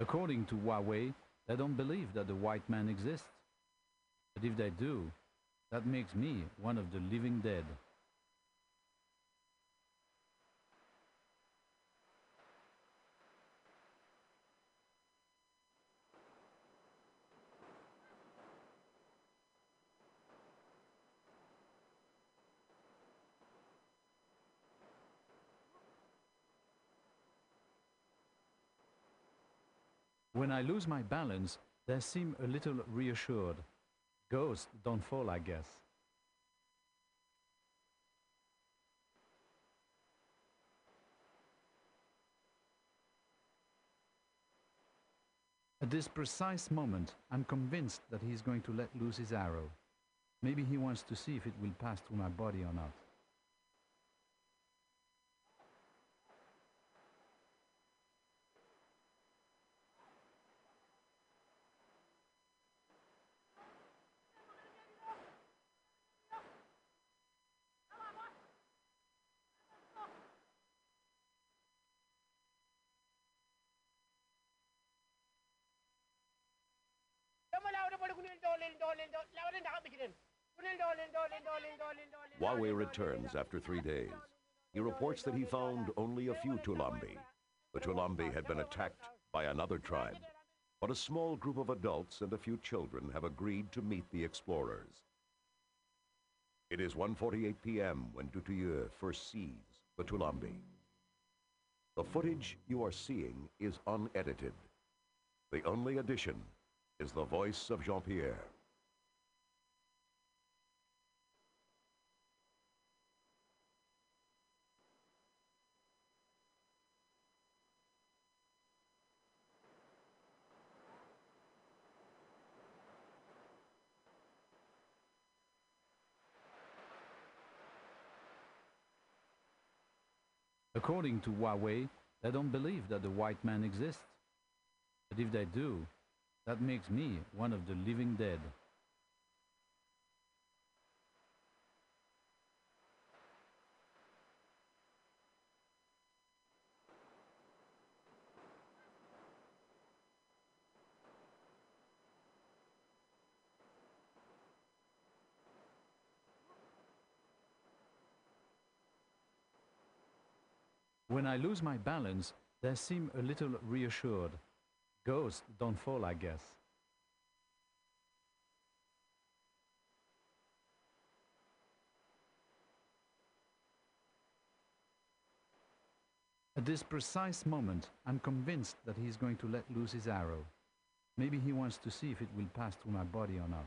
According to Wawe, they don't believe that the white man exists. But if they do, that makes me one of the living dead. When I lose my balance, they seem a little reassured. Ghosts don't fall, I guess. At this precise moment, I'm convinced that he's going to let loose his arrow. Maybe he wants to see if it will pass through my body or not. Wawe returns after three days. He reports that he found only a few Toulambi. The Toulambi had been attacked by another tribe, but a small group of adults and a few children have agreed to meet the explorers. It is 1.48 p.m. when Dutilleux first sees the Toulambi. The footage you are seeing is unedited. The only addition is the voice of Jean-Pierre. According to Wawe, they don't believe that the white man exists. But if they do, that makes me one of the living dead. When I lose my balance, they seem a little reassured. Ghosts don't fall, I guess. At this precise moment, I'm convinced that he's going to let loose his arrow. Maybe he wants to see if it will pass through my body or not.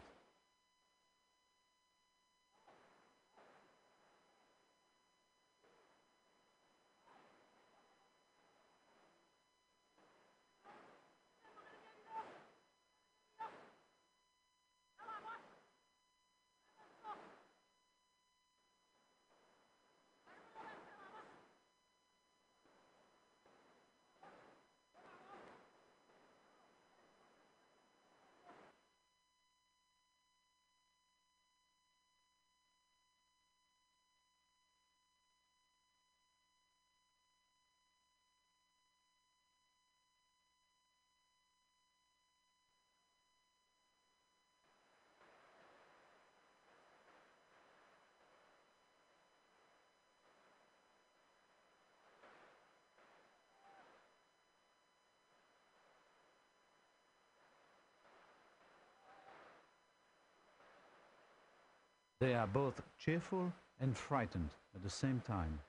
They are both cheerful and frightened at the same time.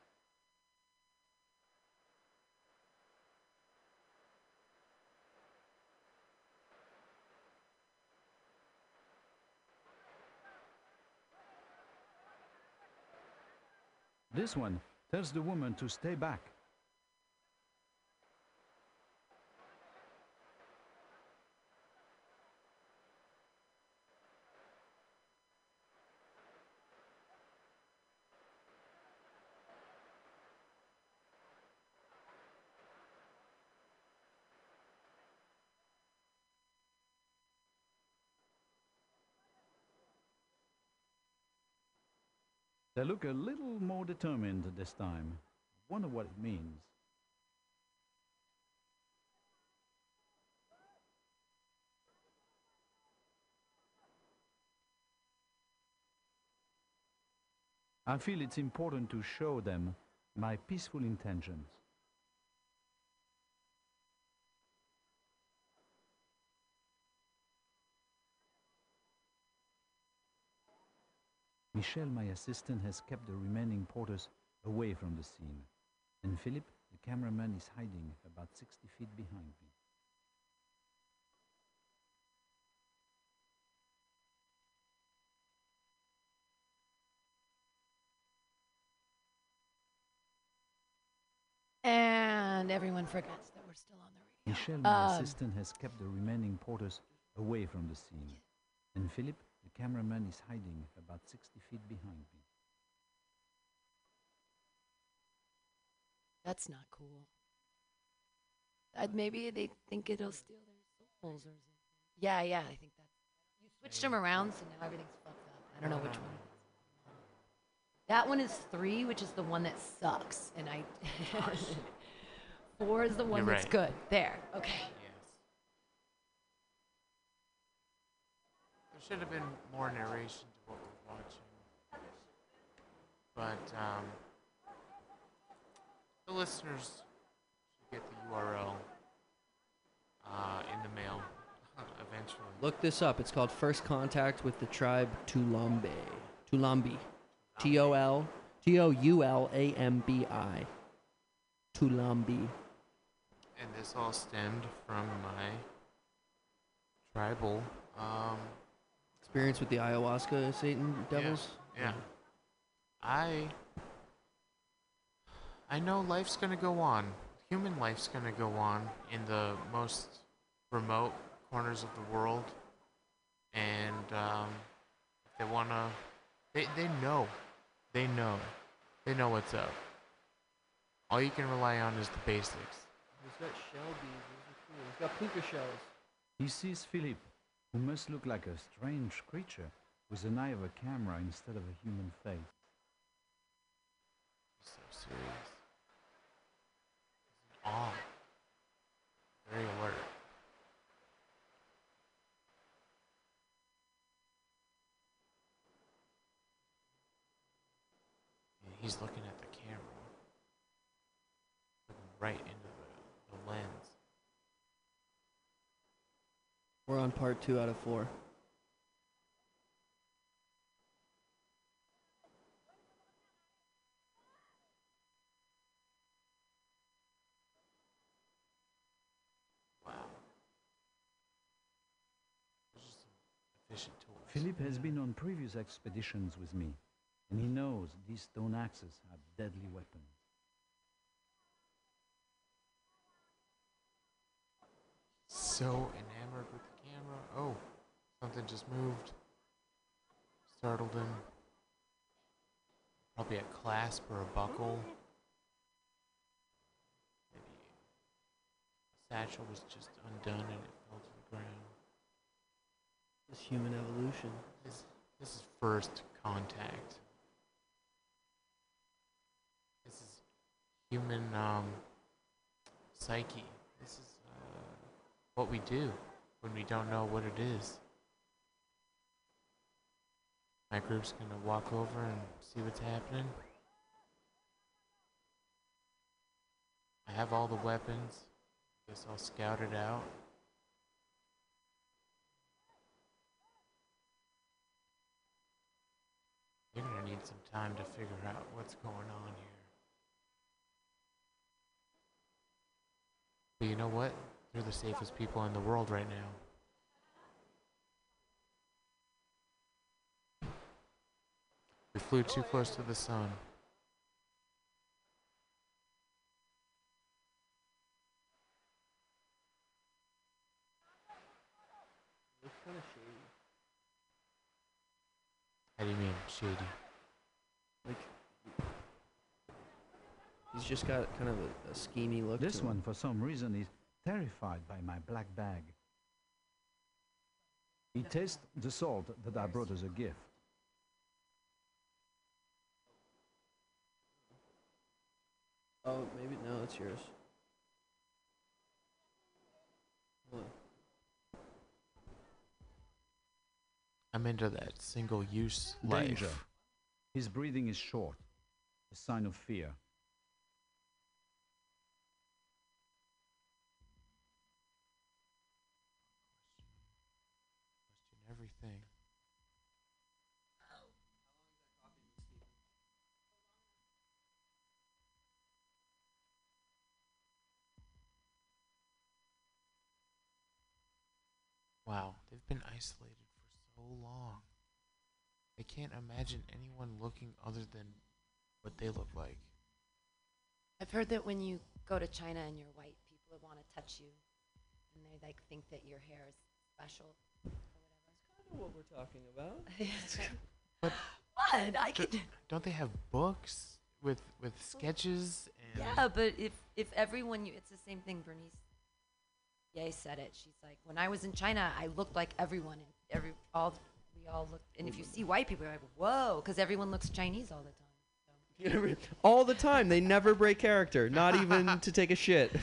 This one tells the woman to stay back. They look a little more determined this time. Wonder what it means. I feel it's important to show them my peaceful intentions. Michel, my assistant, has kept the remaining porters away from the scene. And Philip, the cameraman, is hiding about 60 feet behind me. And everyone forgets that we're still on the radio. Michel, my Um, assistant, has kept the remaining porters away from the scene. And Philip, the cameraman, is hiding about 60 feet behind me. That's not cool. Uh, maybe they think it'll steal their souls or something. Yeah, yeah, I think that's. You switched them around, so now everything's fucked up. I don't know which one. That one is three, which is the one that sucks, and I. *laughs* *laughs* Four is the one You're that's right. good. There. Okay. Yes. There should have been more narration to what we're watching. But um, the listeners should get the URL uh, in the mail *laughs* eventually. Look this up. It's called First Contact with the Tribe Tulambe. Toulambi. T O L T O U L A M B I. Toulambi. And this all stemmed from my tribal. Um, Experience with the ayahuasca Satan devils? Yeah. I I know life's gonna go on. Human life's gonna go on in the most remote corners of the world, and um, they wanna, they they know, they know, they know what's up. All you can rely on is the basics. He's got shell beads. Those are cool. He's got puka shells. He sees Philip, who must look like a strange creature with an eye of a camera instead of a human face. So serious. In awe. Very alert. He's looking at the camera. Looking right into the, the lens. We're on part two out of four. Wow. Those are some efficient tools. Philip has been on previous expeditions with me, and he knows these stone axes are deadly weapons. So enamored with the camera. Oh, something just moved. Startled him. Probably a clasp or a buckle. Maybe a satchel was just undone and it fell to the ground. This human evolution. This, this is first contact. This is human um, psyche. This is uh, what we do when we don't know what it is. My group's gonna walk over and see what's happening. I have all the weapons. Guess I'll scout it out. You're gonna need some time to figure out what's going on here. But you know what? They're the safest people in the world right now. We flew too close to the sun. Looks kind of shady. How do you mean, shady? Like, he's just got kind of a, a schemy look. This to him. one, for some reason, is terrified by my black bag. He tastes the salt that I brought as a gift. Oh, maybe no, it's yours. Hold. I'm into that single use life. Danger. His breathing is short, a sign of fear. Question everything. Wow, they've been isolated for so long. I can't imagine anyone looking other than what they look like. I've heard that when you go to China and you're white, people want to touch you and they like think that your hair is special. Or That's kind of what we're talking about. *laughs* *laughs* But what? I d- could. don't they have books with with sketches and Yeah, but if if everyone, you, it's the same thing. Bernice Ye said it. She's like, when I was in China, I looked like everyone. And every all we all looked. And if you see white people, you're like, whoa, because everyone looks Chinese all the time. *laughs* All the time. They never break character, not even to take a shit.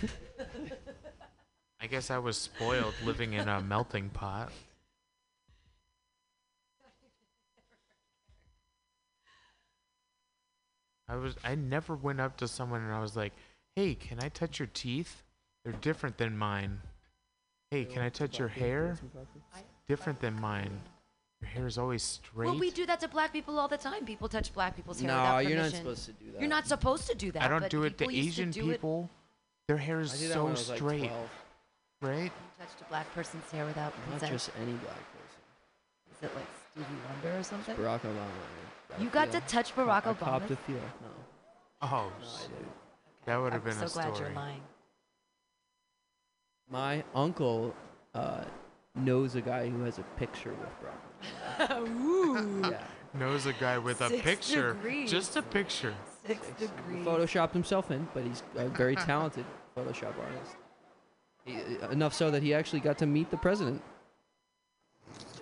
*laughs* I guess I was spoiled living in a melting pot. I was I never went up to someone and I was like, "Hey, can I touch your teeth? They're different than mine." Hey, can I touch your hair? Different than mine. Your hair is always straight. Well, we do that to black people all the time. People touch black people's hair No, without you're not permission. supposed to do that. You're not supposed to do that. I don't but do it to people used Asian do it- people. Their hair is I did that so when I was, like, straight, 12. right? You touched a black person's hair without Not consent. just any black person. Is it like Stevie Wonder or something? Barack Obama. I You got to feel. touch Barack I copped Obama. a feel. No. Oh, No, I didn't. that would have I'm been so a glad story. you're lying. My uncle uh, knows a guy who has a picture with Barack *laughs* Ooh. Yeah. Knows a guy with a picture, degrees. just a picture. Six He degrees. photoshopped himself in, but he's a very *laughs* talented Photoshop artist. He, uh, enough so that he actually got to meet the president.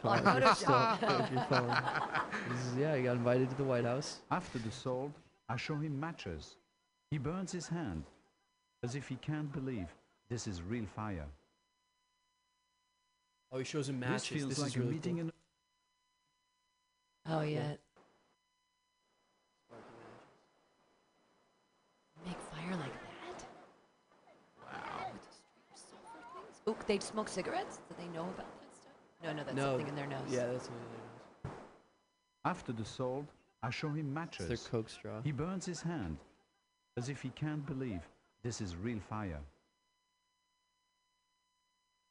On if you're still- Photoshop. if you're following. This is- yeah, he got invited to the White House. After the sold, I show him matches. He burns his hand, as if he can't believe this is real fire. Oh, he shows him matches. This feels This like is a really meeting cool. in Oh yeah. Make fire like that? Wow. With the straight sulfur? Ooh, they smoke cigarettes? Do they know about that stuff? No, no, that's no, something in their nose. Yeah, that's something in their nose. After the salt, I show him It's matches. their Coke straw. He burns his hand, as if he can't believe this is real fire.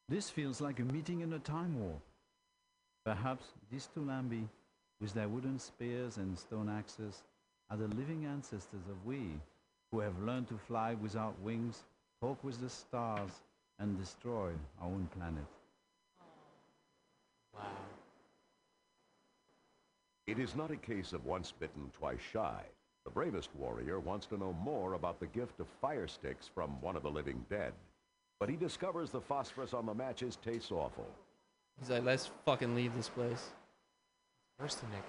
This feels like a meeting in a time warp. Perhaps these Toulambi, with their wooden spears and stone axes, are the living ancestors of we, who have learned to fly without wings, talk with the stars, and destroy our own planet. Wow. It is not a case of once bitten, twice shy. The bravest warrior wants to know more about the gift of fire sticks from one of the living dead. But he discovers the phosphorus on the matches tastes awful. He's like, let's fucking leave this place. Arsenic.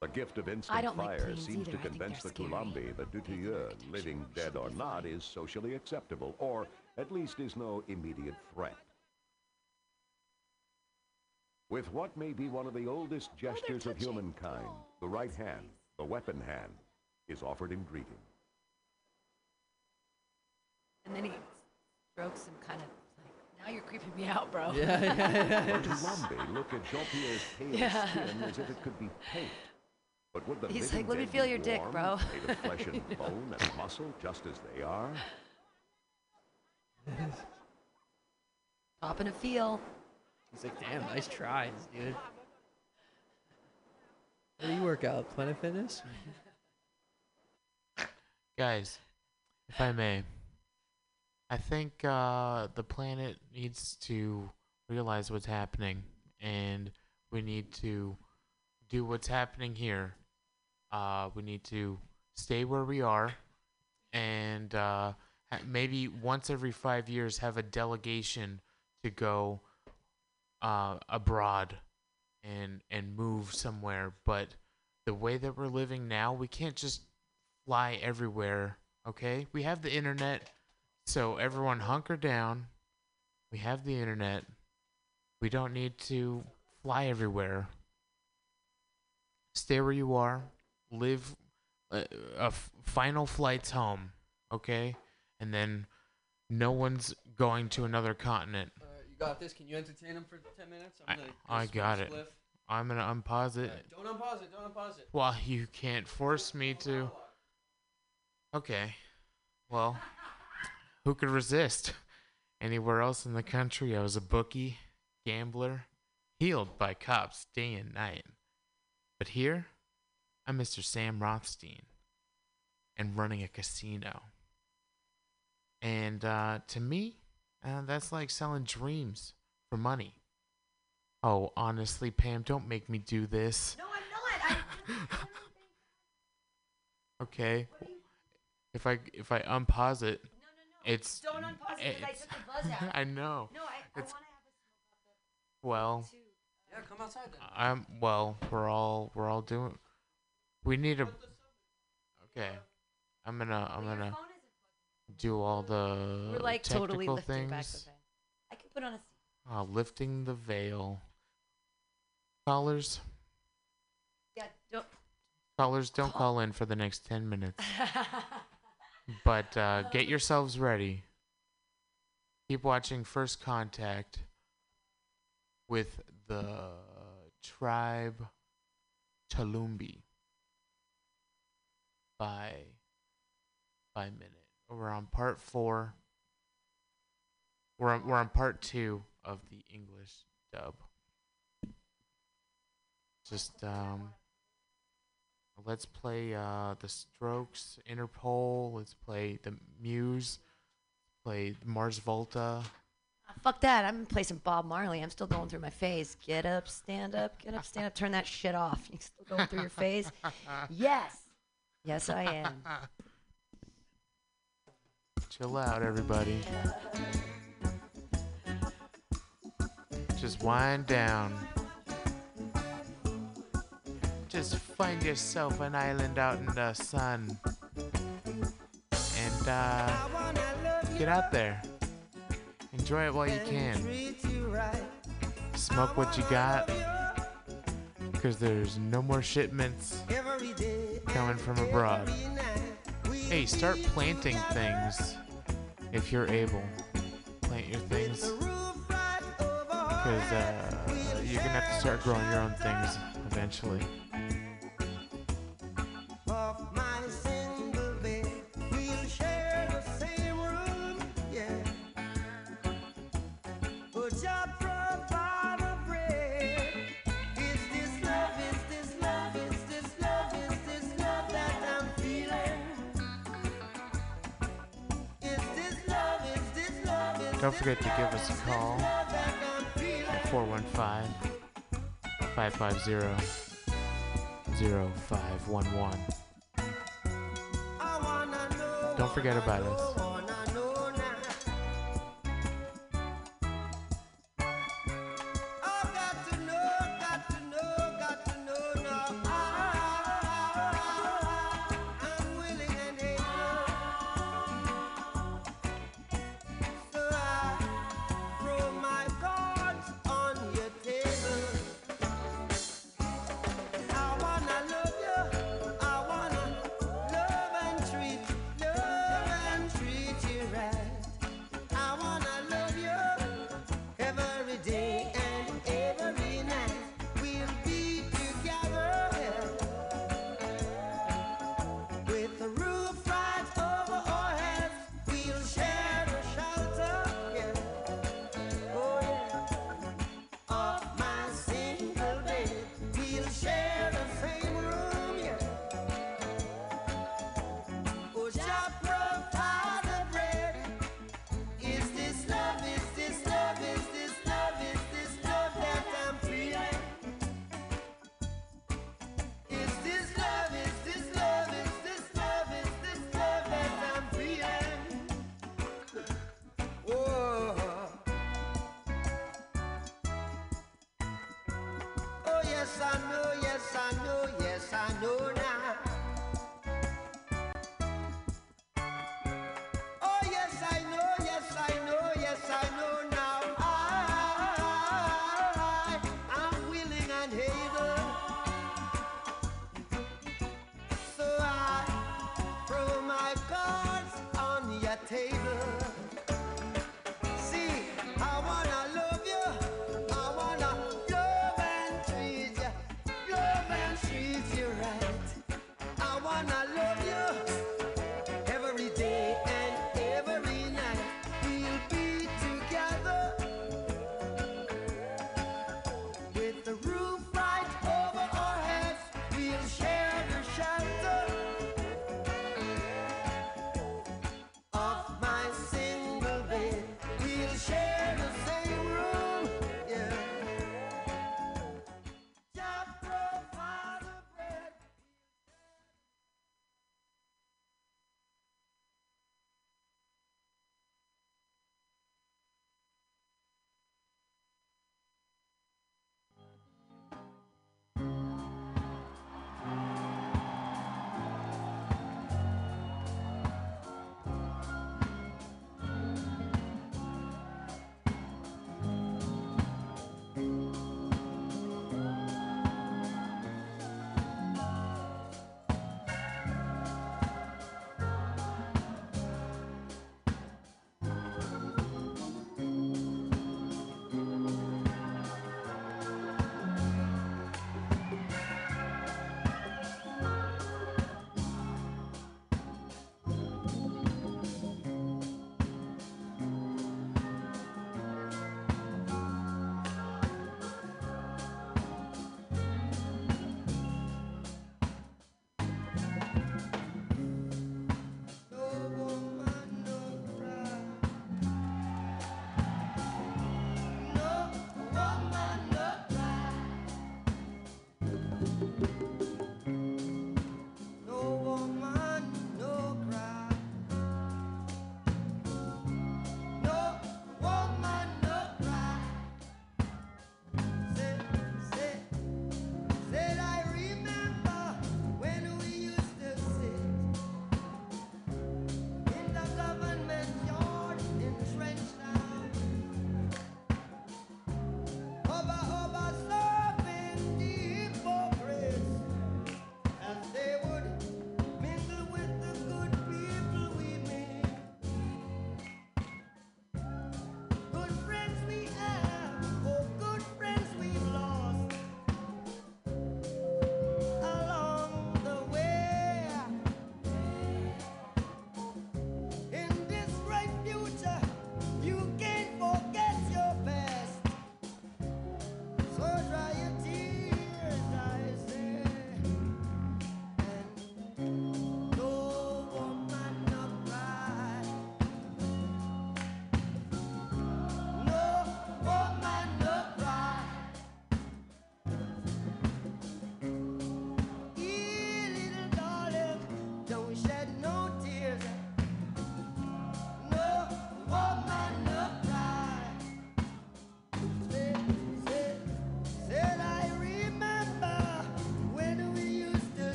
The gift of instant like fire seems either. to convince the they're scary. Toulambi that Dutilleux, living dead or not, is socially acceptable, or at least is no immediate threat. With what may be one of the oldest gestures of humankind, the right hand, the weapon hand, is offered in greeting. And then he strokes him kind of like, now you're creeping me out, bro. Yeah, yeah, yeah. The *laughs* Toulambi look at Jean-Pierre's pale Yeah. skin as if it could be paint. But would the He's like, "Let me feel be your dick, bro." Made of flesh and *laughs* bone and muscle, just as they are? Top and a feel. He's like, damn, nice tries, dude. Where do you work out? Planet Fitness? *laughs* Guys, if I may, I think uh, the planet needs to realize what's happening, and we need to do what's happening here. Uh, we need to stay where we are, and uh, maybe once every five years have a delegation to go uh, abroad and and move somewhere. But the way that we're living now, we can't just fly everywhere. Okay, we have the internet, so everyone hunker down. We have the internet. We don't need to fly everywhere. Stay where you are. Live uh, a final flights home. Okay, and then no one's going to another continent. Alright, you got this. Can you entertain him for 10 minutes? I, gonna I smoke got it. spliff. I'm gonna unpause it. Alright, Don't unpause it. Don't unpause it. Well, you can't force me to. Okay. Well, who could resist? Anywhere else in the country, I was a bookie, gambler, healed by cops day and night. But here, I'm Mr. Sam Rothstein. And running a casino. And uh, to me, uh, that's like selling dreams for money. Oh, honestly, Pam, don't make me do this. No, I'm not. I, *laughs* Okay. If I if I unpause it, no, no, no. it's Don't unpause it 'cause I took the buzz out. *laughs* I know. No, I, I want to It's- have Well, a two. Yeah, come outside then. I'm well. We're all we're all doing. We need a. Okay, I'm gonna I'm But your gonna do all the We're like technical totally lifting things. back the veil. I can put on a seat. Oh, lifting the veil. Callers, Yeah, don't. callers, don't call in for the next ten minutes. *laughs* But uh, get yourselves ready. Keep watching First Contact with the tribe Toulambi by by minute. We're on part four. We're on, we're on part two of the English dub. Just um, let's play uh the Strokes, Interpol. Let's play the Muse. Play Mars Volta. Ah, fuck that. I'm gonna play some Bob Marley. I'm still going through my phase. Get up, stand up, get up, stand up. Turn that shit off. You still going through your phase? *laughs* Yes. Yes, I am. Chill out, everybody. Just wind down. Just find yourself an island out in the sun. And uh, get out there. Enjoy it while you can. Smoke what you got. Because there's no more shipments coming from abroad. Hey, start planting things if you're able. Plant your things. Because uh, you're going to have to start growing your own things eventually. Forget to give us a call at 415 550 0511. Don't forget about us.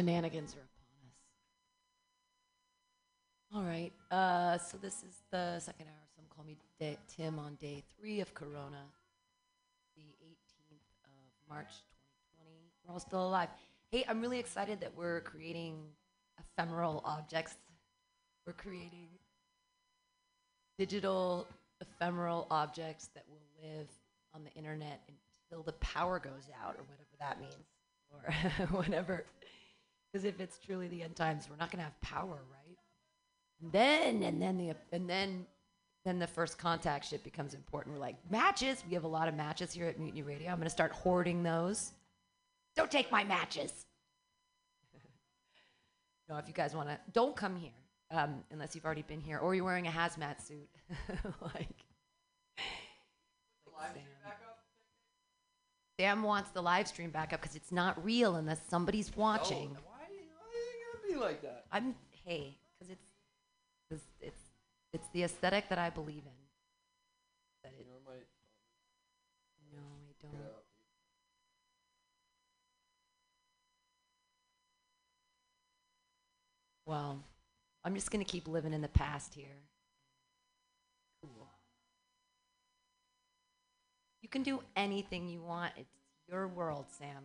Shenanigans are upon us. All right. Uh, so this is the second hour. Some call me Tim on day three of Corona, the 18th of March 2020. We're all still alive. Hey, I'm really excited that we're creating ephemeral objects. We're creating digital ephemeral objects that will live on the internet until the power goes out, or whatever that means, or *laughs* whatever. Because if it's truly the end times, we're not going to have power, right? And then, and then the, and then, then the first contact shit becomes important. We're like matches. We have a lot of matches here at Mutiny Radio. I'm going to start hoarding those. Don't take my matches. *laughs* no, if you guys want to, don't come here um, unless you've already been here or you're wearing a hazmat suit. *laughs* like, like Sam. Sam wants the live stream back up because it's not real unless somebody's watching. why, why are you gonna be like that? I'm hey, because it's, it's it's it's the aesthetic that I believe in. That it, no, I don't. Well, I'm just gonna keep living in the past here. Cool. You can do anything you want. It's your world, Sam.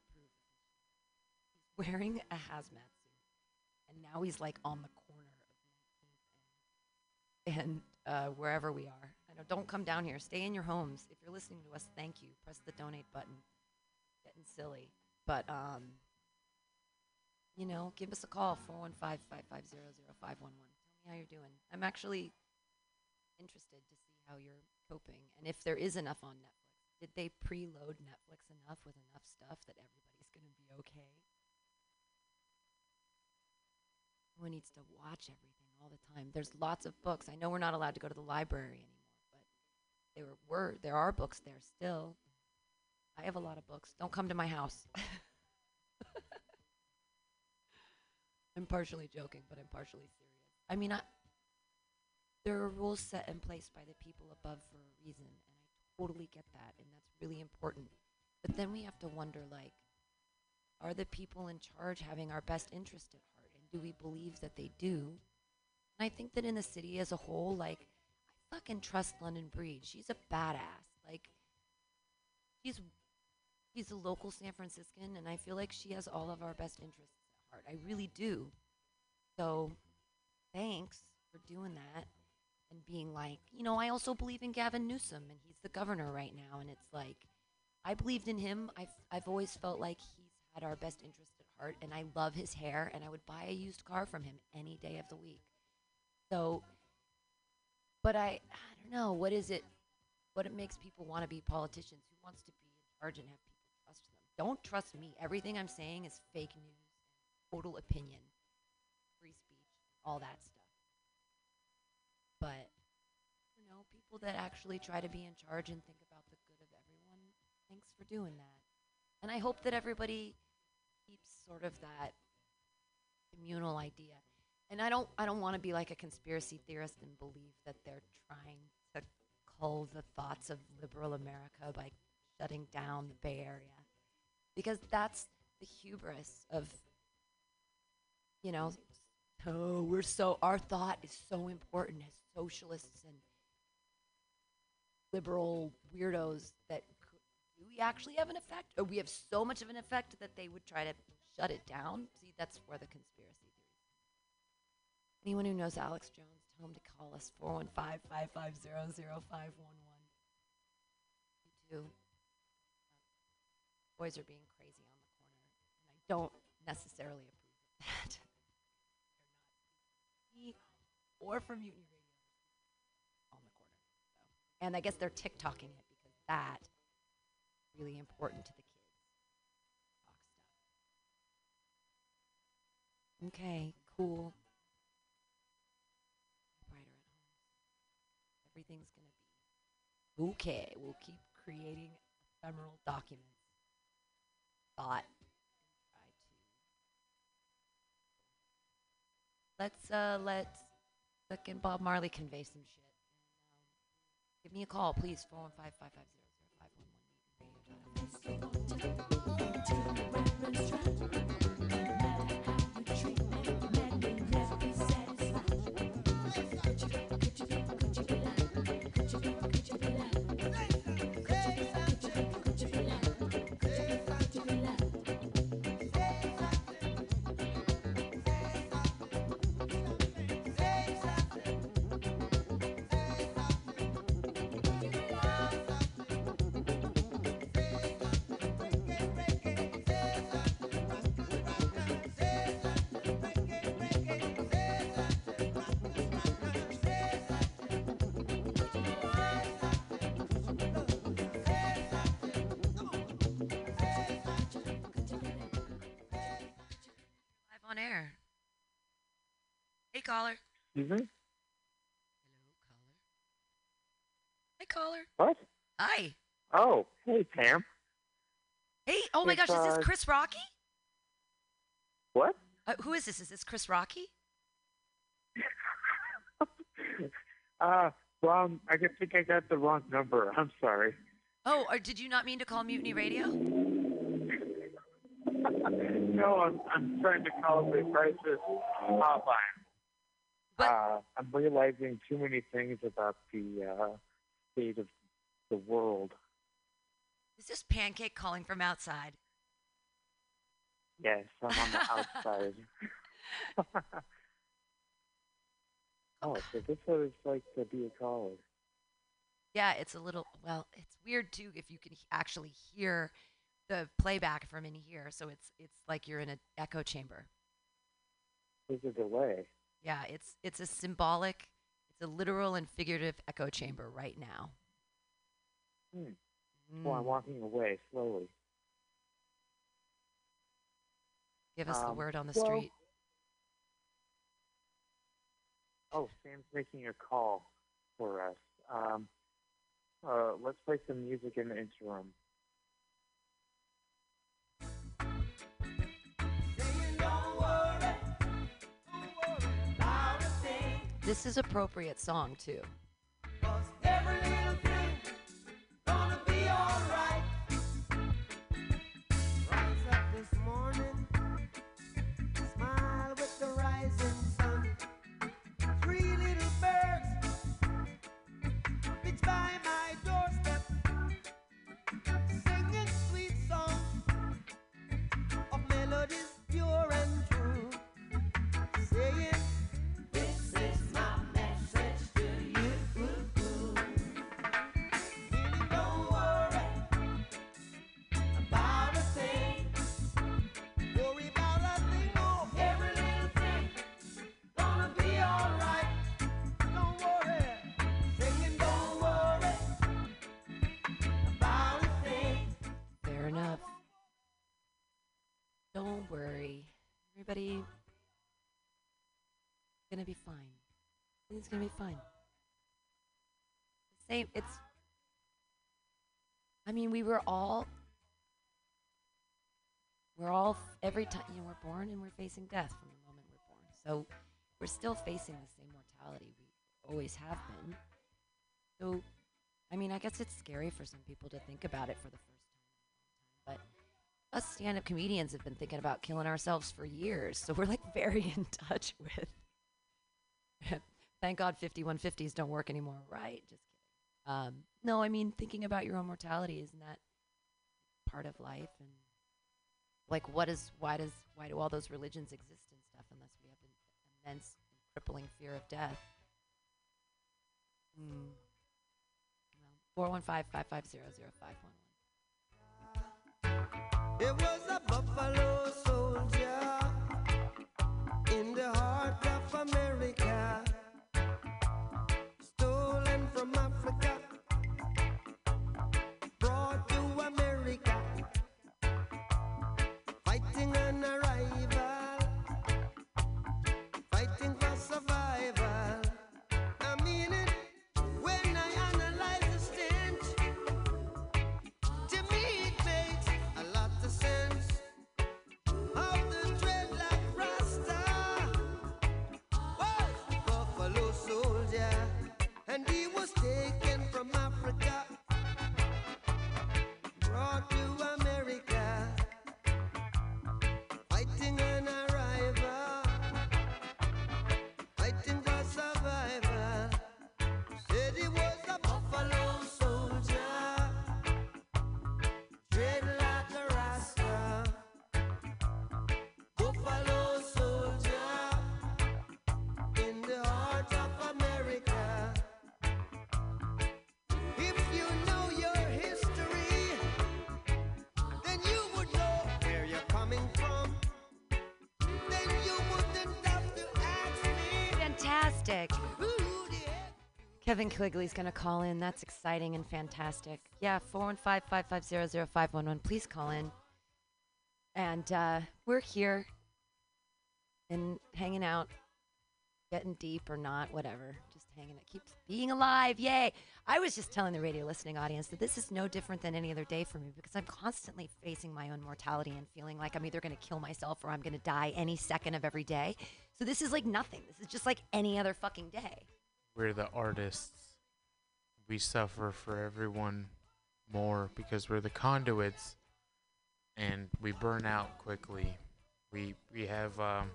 wearing a hazmat suit, and now he's like on the corner of 19th and, uh, wherever we are. I know, don't come down here. Stay in your homes. If you're listening to us, thank you. Press the donate button. Getting silly, but um, you know, give us a call 415 550 0511. Tell me how you're doing. I'm actually interested to see how you're coping and if there is enough on Netflix. Did they preload Netflix enough with enough stuff that everybody's going to be okay? Everyone needs to watch everything all the time. There's lots of books. I know we're not allowed to go to the library anymore, but there were, there are books there still. I have a lot of books. Don't come to my house. *laughs* I'm partially joking, but I'm partially serious. I mean, I, there are rules set in place by the people above for a reason, and I totally get that, and that's really important. But then we have to wonder, like, are the people in charge having our best interest at heart, do we believe that they do? And I think that in the city as a whole, like, I fucking trust London Breed. She's a badass. Like, she's she's a local San Franciscan, and I feel like she has all of our best interests at heart. I really do. So, thanks for doing that and being like, you know, I also believe in Gavin Newsom, and he's the governor right now, and it's like, I believed in him. I've I've always felt like he's had our best interest at and I love his hair, and I would buy a used car from him any day of the week. So, but I I don't know what is it, what it makes people want to be politicians. Who wants to be in charge and have people trust them? Don't trust me. Everything I'm saying is fake news, total opinion, free speech, all that stuff. But you know, people that actually try to be in charge and think about the good of everyone, thanks for doing that. And I hope that everybody keeps sort of that communal idea. And I don't I don't want to be like a conspiracy theorist and believe that they're trying to cull the thoughts of liberal America by shutting down the Bay Area. Because that's the hubris of you know, oh, we're so our thought is so important as socialists and liberal weirdos that do we actually have an effect? Or we have so much of an effect that they would try to shut it down? See that's where the conspiracy theories anyone who knows alex jones tell him to call us 415-550-0511 you too. Boys are being crazy on the corner and i don't necessarily approve of that. *laughs* Or from mutiny radio. On the corner. So. And I guess they're TikToking it because that really important to the kids. Okay, cool. Everything's gonna be okay. We'll keep creating ephemeral documents. Thought. to. Let's uh let fucking Bob Marley convey some shit. Um, give me a call, please. 415 Live Hey, caller. Excuse me? Hey, caller. What? Hi. Oh, hey, Pam. Hey, oh my It's, gosh, is uh, this Chris Rocky? What? Uh, who is this? Is this Chris Rocky? *laughs* Uh, well, I think I got the wrong number. I'm sorry. Oh, or did you not mean to call Mutiny Radio? *laughs* no, I'm, I'm trying to call the crisis hotline. Uh, I'm realizing too many things about the uh, state of the world. Is this Pancake calling from outside? Yes, I'm on the *laughs* outside. *laughs* oh, so this is what it's like to be a caller. Yeah, it's a little, well, it's weird too if you can actually hear the playback from in here. So it's it's like you're in an echo chamber. There's a delay. Yeah, it's it's a symbolic, it's a literal and figurative echo chamber right now. Hmm. Well, I'm Mm. walking away slowly. Give us the Um, word on the well- street. Oh, Sam's making a call for us. Um, uh, let's play some music in the interim. This is appropriate song too. Worry. Everybody gonna be fine. Everything's gonna be fine. The Same it's I mean, we were all we're all every time you know we're born and we're facing death from the moment we're born. So we're still facing the same mortality we always have been. So I mean, I guess it's scary for some people to think about it for the first time, but us stand up comedians have been thinking about killing ourselves for years. So we're like very *laughs* in touch with. *laughs* Thank God 5150s don't work anymore, right? Just kidding. Um, no, I mean, thinking about your own mortality, isn't that part of life? And like, what is, why does, why do all those religions exist and stuff unless we have an immense, crippling fear of death? Mm. 415 there was a buffalo soldier in the heart of America, stolen from Africa and he was taken from Africa. Kevin Quigley's going to call in. That's exciting and fantastic. Yeah, 415 550 0511. Please call in. And uh, we're here and hanging out, getting deep or not, whatever. Just hanging out. Keeps being alive. Yay. I was just telling the radio listening audience that this is no different than any other day for me because I'm constantly facing my own mortality and feeling like I'm either going to kill myself or I'm going to die any second of every day. So this is like nothing. This is just like any other fucking day. We're the artists. We suffer for everyone more because we're the conduits, and we burn out quickly. We we have um,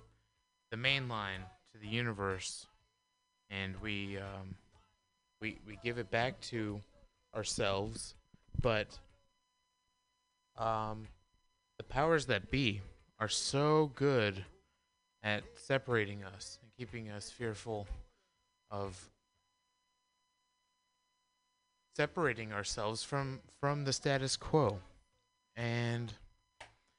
the main line to the universe, and we um, we we give it back to ourselves, but um, the powers that be are so good at separating us and keeping us fearful of separating ourselves from from the status quo and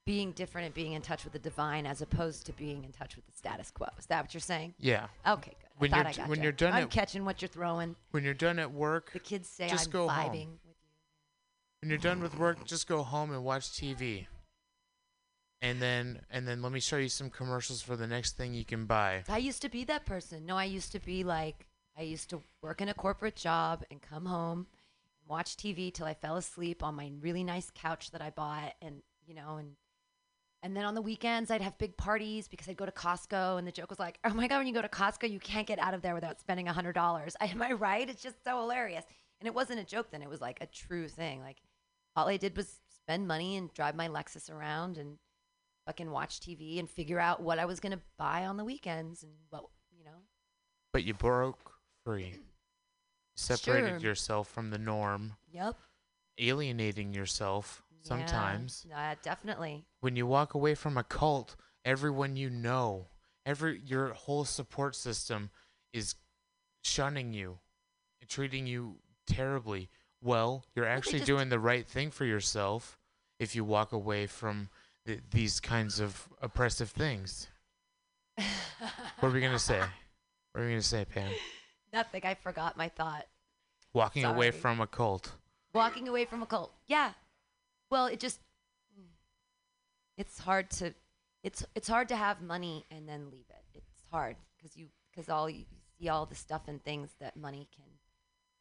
being different and being in touch with the divine as opposed to being in touch with the status quo. Is that what you're saying? Yeah. Okay, good. When I you're thought I d- got when you. you're done I'm at- catching what you're throwing. when you're done at work The kids say just I'm go vibing home with you. when you're done with work just go home and watch tv and then and then let me show you some commercials for the next thing you can buy I used to be that person. No, I used to be like I used to work in a corporate job and come home and watch TV till I fell asleep on my really nice couch that I bought and you know and and then on the weekends I'd have big parties because I'd go to Costco and the joke was like, "Oh my god, when you go to Costco, you can't get out of there without spending a $100." *laughs* Am I right? It's just so hilarious. And it wasn't a joke then. It was like a true thing. Like all I did was spend money and drive my Lexus around and fucking watch TV and figure out what I was going to buy on the weekends and what, you know. but you broke free separated Sure. yourself from the norm Yep. alienating yourself sometimes Yeah, uh, definitely. when you walk away from a cult everyone you know every your whole support system is shunning you treating you terribly well you're actually doing the right thing for yourself if you walk away from th- these kinds of oppressive things what are we gonna say what are we gonna say pam Nothing. I forgot my thought. walking away from a cult Walking away from a cult. Yeah. Well, it just mm, it's hard to it's it's hard to have money and then leave it. It's hard because you because all you see all the stuff and things that money can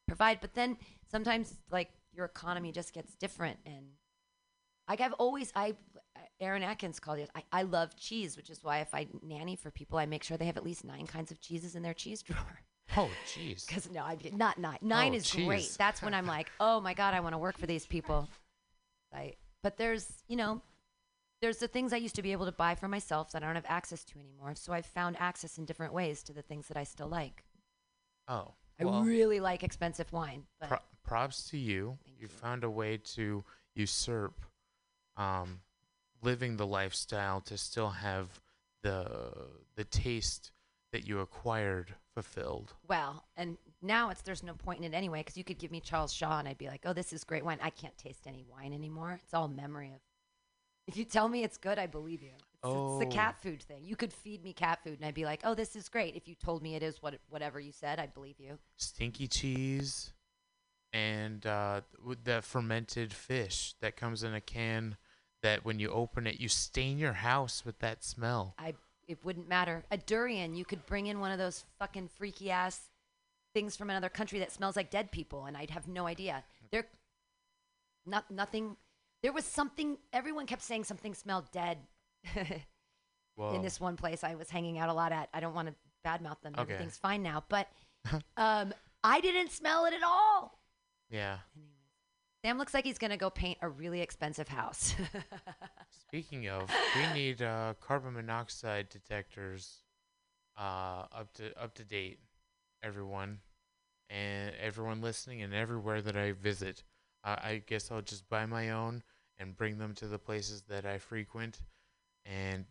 provide, but then sometimes like your economy just gets different and like I've always I Aaron Atkins called it I, I love cheese, which is why if I nanny for people, I make sure they have at least nine kinds of cheeses in their cheese drawer. oh jeez *laughs* Because no, I not nine. Nine Oh, is great. That's when I'm like, oh my god, I want to work for these people. I, but there's, you know, there's the things I used to be able to buy for myself that I don't have access to anymore. So I've found access in different ways to the things that I still like. oh I really like expensive wine, but pro- props to you you you. found a way to usurp um, living the lifestyle to still have the the taste that you acquired fulfilled. well, and now it's there's no point in it anyway because you could give me Charles Shaw and I'd be like, oh, this is great wine. I can't taste any wine anymore. It's all memory of. If you tell me it's good, I believe you. It's, it's Oh. the cat food thing. You could feed me cat food and I'd be like, oh, this is great. If you told me it is what whatever you said, I'd believe you. Stinky cheese and uh, the fermented fish that comes in a can that when you open it, you stain your house with that smell. I it wouldn't matter. A durian, you could bring in one of those fucking freaky ass things from another country that smells like dead people, and I'd have no idea. There, not nothing. There was something. Everyone kept saying something smelled dead. *laughs* In this one place I was hanging out a lot at. I don't want to badmouth them. Okay. Everything's fine now, but *laughs* um, I didn't smell it at all. yeah. Anyways, Sam looks like he's gonna go paint a really expensive house. *laughs* Speaking of, we need uh, carbon monoxide detectors uh, up to up to date, everyone, and everyone listening, and everywhere that I visit. Uh, I guess I'll just buy my own and bring them to the places that I frequent, and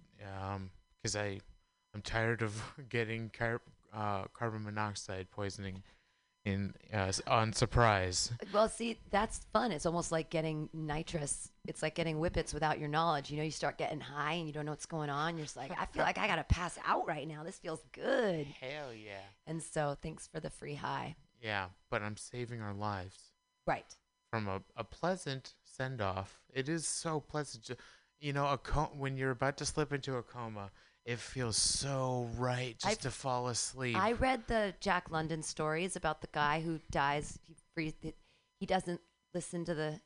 because I I'm tired of *laughs* getting car- uh, carbon monoxide poisoning in uh, on surprise. Well, see, that's fun. It's almost like getting nitrous. It's like getting whippets without your knowledge. You know, you start getting high and you don't know what's going on. You're just like, I feel like I gotta pass out right now. This feels good. Hell yeah! And so, thanks for the free high. Yeah, but I'm saving our lives Right. from a, a pleasant send off. It is so pleasant. You know, a co- when you're about to slip into a coma, it feels so right just I've- to fall asleep. I read the Jack London stories about the guy who dies. He free, he doesn't listen to the.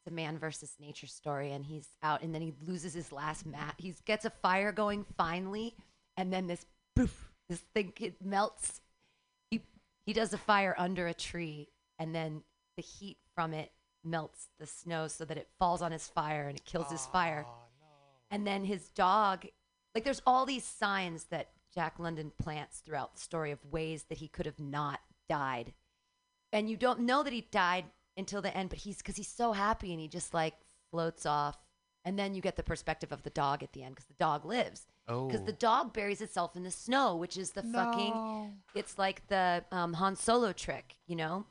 It's a man versus nature story, and he's out, and then he loses his last mat. He gets a fire going finally, and then this poof, this thing it melts. He he does a fire under a tree, and then the heat from it melts the snow so that it falls on his fire and it kills his fire. And then his dog, like there's all these signs that Jack London plants throughout the story of ways that he could have not died. And you don't know that he died until the end, but he's because he's so happy and he just like floats off. And then you get the perspective of the dog at the end because the dog lives. Because the Oh. dog buries itself in the snow, which is the fucking. It's like the um, Han Solo trick, you know?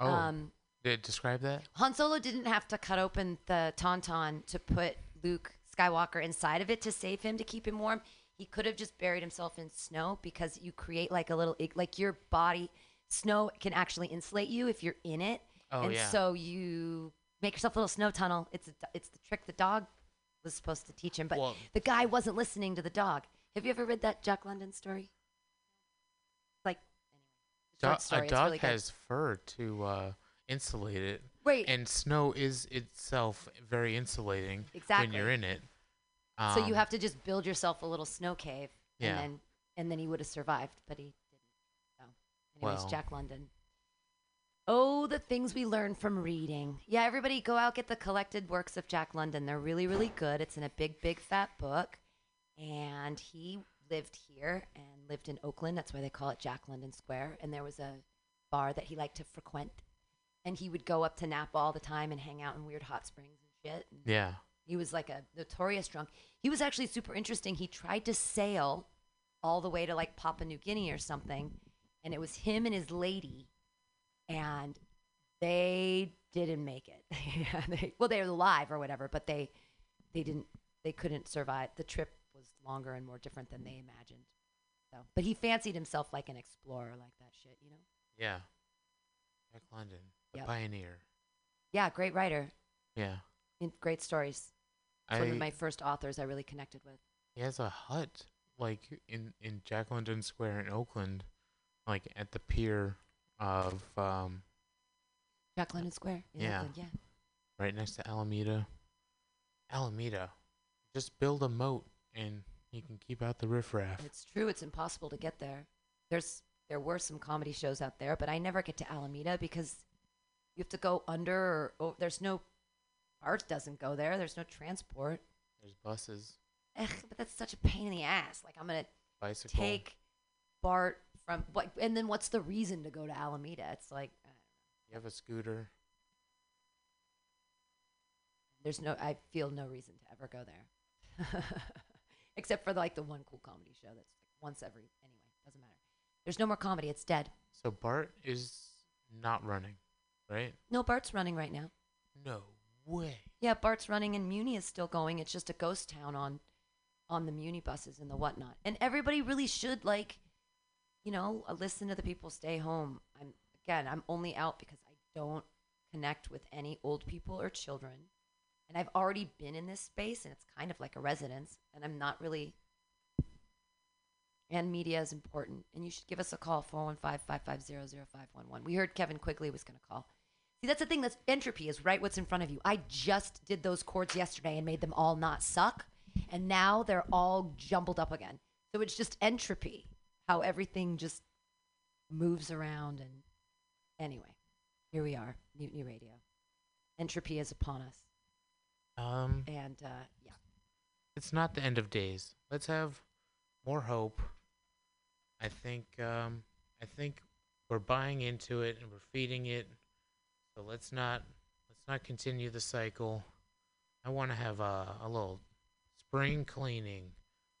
oh, Um, did it describe that? Han Solo didn't have to cut open the tauntaun to put Luke Skywalker inside of it to save him to keep him warm. He could have just buried himself in snow because you create like a little like your body snow can actually insulate you if you're in it. Oh, and yeah. so you make yourself a little snow tunnel. It's a, it's the trick the dog was supposed to teach him, but Well- the guy wasn't listening to the dog. Have you ever read that Jack London story? Like Do- story. a dog really good. has fur to uh, insulate it. Right. And snow is itself very insulating when you're in it. so you Um, have to just build yourself a little snow cave, Yeah. and then and then he would have survived, but he didn't. So, anyways, Well. Jack London. Oh, the things we learn from reading. Yeah, everybody go out get the collected works of Jack London. They're really, really good. It's in a big, big fat book, and he lived here and lived in Oakland. That's why they call it Jack London Square. And there was a bar that he liked to frequent, and he would go up to Napa all the time and hang out in weird hot springs and shit. And Yeah. he was like a notorious drunk. He was actually super interesting. He tried to sail all the way to like Papua New Guinea or something, and it was him and his lady, and they didn't make it. *laughs* Yeah, they, well, they were alive or whatever, but they they didn't they couldn't survive. The trip was longer and more different than they imagined. So, but he fancied himself like an explorer, like that shit, you know? Yeah. Jack London, Yep. pioneer. Yeah, great writer, Yeah. and great stories. It's one of my first authors I really connected with. He has a hut like in in Jack London Square in Oakland, like at the pier of um Jack London Square in yeah, Oakland, yeah. right next to Alameda. Alameda, just build a moat and you can keep out the riffraff. It's true. It's impossible to get there. There's there were some comedy shows out there, but I never get to Alameda because you have to go under. Or, oh, there's no art doesn't go there. There's no transport. There's buses, Ugh, but that's such a pain in the ass. Like I'm gonna bicycle. take Bart from what, and then what's the reason to go to Alameda? It's like uh, You have a scooter. there's no. I feel no reason to ever go there, *laughs* except for like the one cool comedy show that's like once every. Anyway, doesn't matter. There's no more comedy. It's dead. So Bart is not running, right? No, Bart's running right now. No way. Yeah, Bart's running and Muni is still going. It's just a ghost town on on the Muni buses and the whatnot. And everybody really should like, you know, uh, listen to the people stay home. I'm again, I'm only out because I don't connect with any old people or children. And I've already been in this space and it's kind of like a residence and I'm not really and media is important. And you should give us a call, 415-550-0511. We heard Kevin Quigley was going to call. See, that's the thing. That's entropy is right what's in front of you. I just did those chords yesterday and made them all not suck, and now they're all jumbled up again. So it's just entropy, how everything just moves around. And anyway, here we are, Mutiny Radio. Entropy is upon us, Um, and uh, yeah, it's not the end of days. Let's have more hope. I think um, I think we're buying into it and we're feeding it. So let's not let's not continue the cycle. I want to have a, a little spring cleaning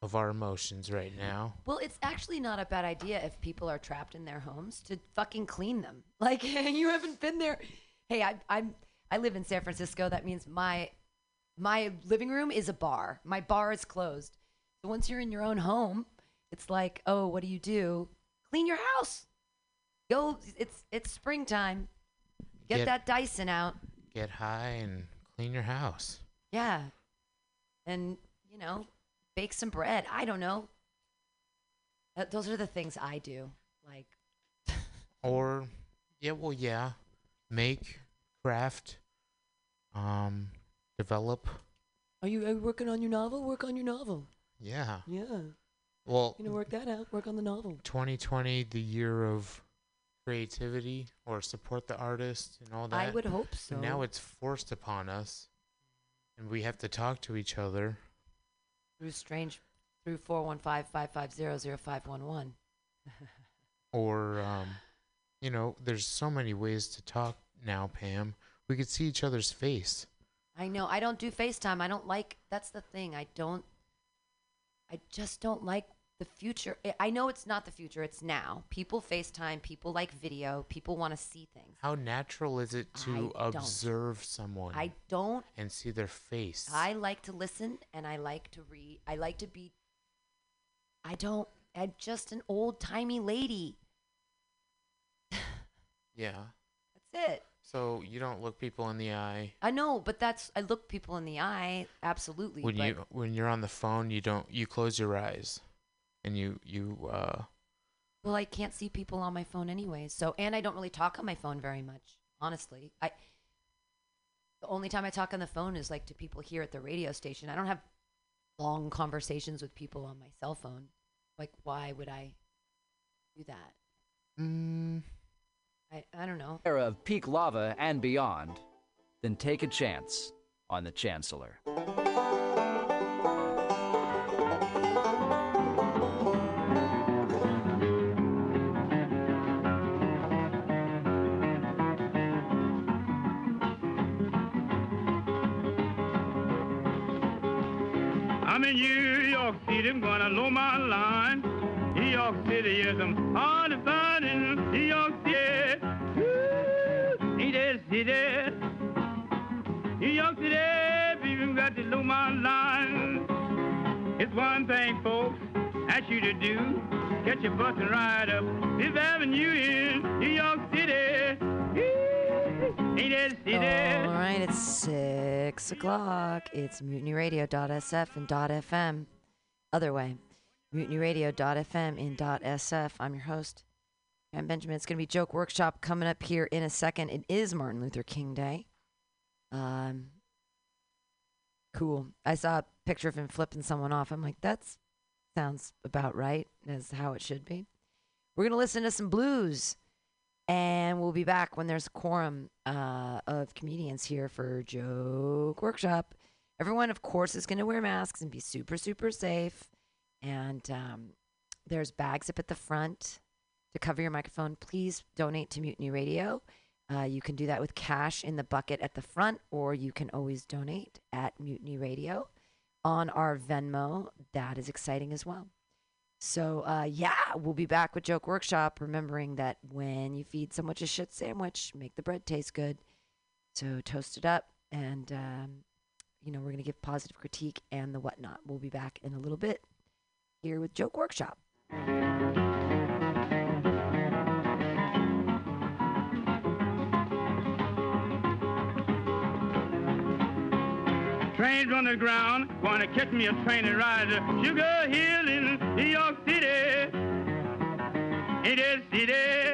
of our emotions right mm-hmm. now. Well, it's actually not a bad idea if people are trapped in their homes to fucking clean them. *laughs* Like *laughs* you haven't been there. Hey, I, I'm I live in San Francisco. That means my my living room is a bar. My bar is closed. So once you're in your own home, it's like, oh, what do you do? Clean your house. Go. It's it's springtime. Get, Get- that Dyson out. Get high and clean your house. Yeah. And you know, bake some bread. I don't know. That, those are the things I do. Like *laughs* Or, yeah, well, yeah, make, craft, um, develop. Are you, are you working on your novel? Work on your novel. Yeah. Yeah. Well, You know, work that out. Work on the novel. 2020, the year of creativity or support the artist and all that. I would hope But now it's forced upon us, and we have to talk to each other. Through strange, through 415-550-0511. *laughs* Or, um, you know, there's so many ways to talk now, Pam. We could see each other's face. I know. I don't do FaceTime. I don't like. That's the thing. I don't. I just don't like the future. I- know it's not the future. It's now. People FaceTime. People like video. People want to see things. How natural is it to I don't. observe someone I don't. and see their face? I like to listen and I like to read. I like to be. I don't. I'm just an old timey lady. *laughs* yeah. That's it. So you don't look people in the eye I know, but that's. I look people in the eye. Absolutely. when you when you're on the phone. You don't. You close your eyes, and you you uh Well, I can't see people on my phone anyway. So, and I don't really talk on my phone very much, honestly. I the only time I talk on the phone is like to people here at the radio station. I don't have long conversations with people on my cell phone. Like, why would I do that? Mm. I I don't know. Era of peak lava and beyond, then take a chance on the Chancellor. You to do. Catch your bus and ride up Fifth Avenue in New York City. All right, it's six o'clock. It's mutinyradio.sf and .fm. Other way, mutinyradio.fm and .sf. I'm your host, I'm Benjamin. It's going to be Joke Workshop coming up here in a second. It is Martin Luther King Day. Um, cool. I saw a picture of him flipping someone off. I'm like, that sounds about right as how it should be. We're going to listen to some blues. And we'll be back when there's a quorum uh, of comedians here for Joke Workshop. Everyone, of course, is going to wear masks and be super, super safe. And um, there's bags up at the front to cover your microphone. Please donate to Mutiny Radio. Uh, you can do that with cash in the bucket at the front, or you can always donate at Mutiny Radio on our Venmo. That is exciting as well. So, uh, yeah, we'll be back with Joke Workshop, remembering that when you feed so much a shit sandwich, make the bread taste good. So, toast it up, and, um, you know, we're going to give positive critique and the whatnot. We'll be back in a little bit here with Joke Workshop. On the ground, gonna catch me a train and ride to Sugar Hill in New York City. It is city.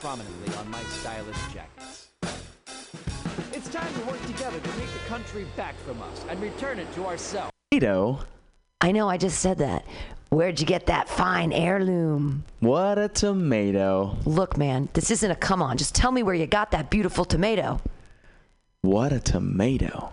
Prominently on my stylish jackets. It's time to work together to take the country back from us and return it to ourselves. Tomato. I know, I just said that. Where'd you get that fine heirloom? What a tomato. Look, man, this isn't a come on. Just tell me where you got that beautiful tomato. What a tomato.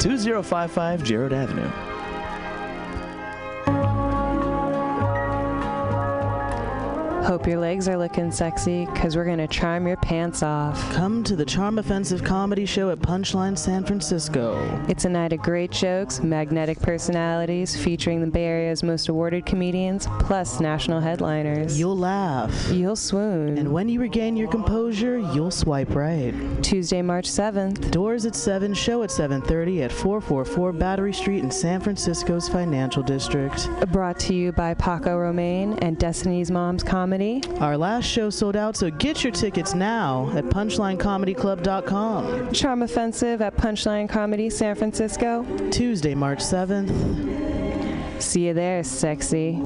2055 Jerrold Avenue. Hope your legs are looking sexy, because we're going to charm your pants off. Come to the Charm Offensive Comedy Show at Punchline San Francisco. It's a night of great jokes, magnetic personalities, featuring the Bay Area's most awarded comedians, plus national headliners. You'll laugh. You'll swoon. And when you regain your composure, you'll swipe right. Tuesday, March 7th. Doors at 7, show at 7.30 at 444 Battery Street in San Francisco's Financial District. Brought to you by Paco Romane and Destiny's Mom's Comedy. Our last show sold out, so get your tickets now at punchlinecomedyclub.com. Charm Offensive at Punchline Comedy San Francisco. Tuesday, March 7th. See you there, sexy.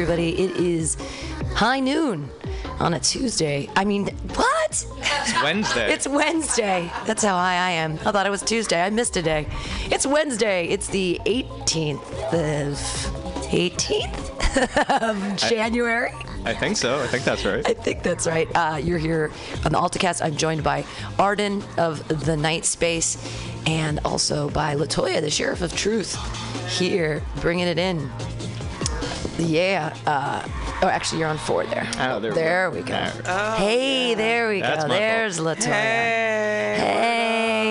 Everybody, it is high noon on a Tuesday. I mean, what? It's Wednesday. It's Wednesday. That's how high I am. I thought it was Tuesday. I missed a day. It's Wednesday. It's the 18th of 18th of January. I think so. I think that's right. I think that's right. Uh, you're here on the AltaCast. I'm joined by Arden of the Night Space and also by Latoya, the Sheriff of Truth, here bringing it in. Yeah. Uh, oh, actually, you're on four there. Oh, there we go. we go. There. hey, there we That's go. my fault. There's Latoya. Hey. hey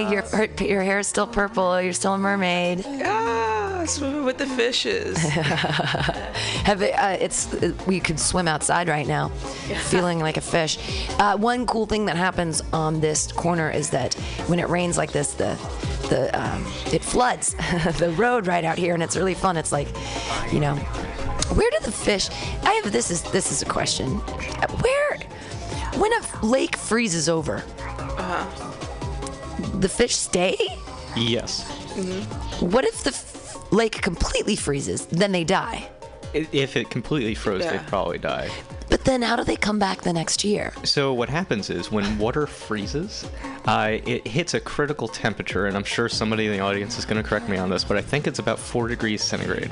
your your hair is still purple. You're still a mermaid. Ah, swimming with the fishes. *laughs* Have it, uh, it's uh, we could swim outside right now, *laughs* feeling like a fish. Uh, one cool thing that happens on this corner is that when it rains like this, the the um, it floods *laughs* the road right out here, and it's really fun. It's like, you know, where do the fish? I have this is this is a question. Where when a lake freezes over, Uh-huh. the fish stay? Yes. Mm-hmm. What if the f- lake completely freezes? Then they die. If it completely froze, Yeah. they'd probably die. But then how do they come back the next year? So what happens is when water freezes, uh, it hits a critical temperature, and I'm sure somebody in the audience is going to correct me on this, but I think it's about four degrees centigrade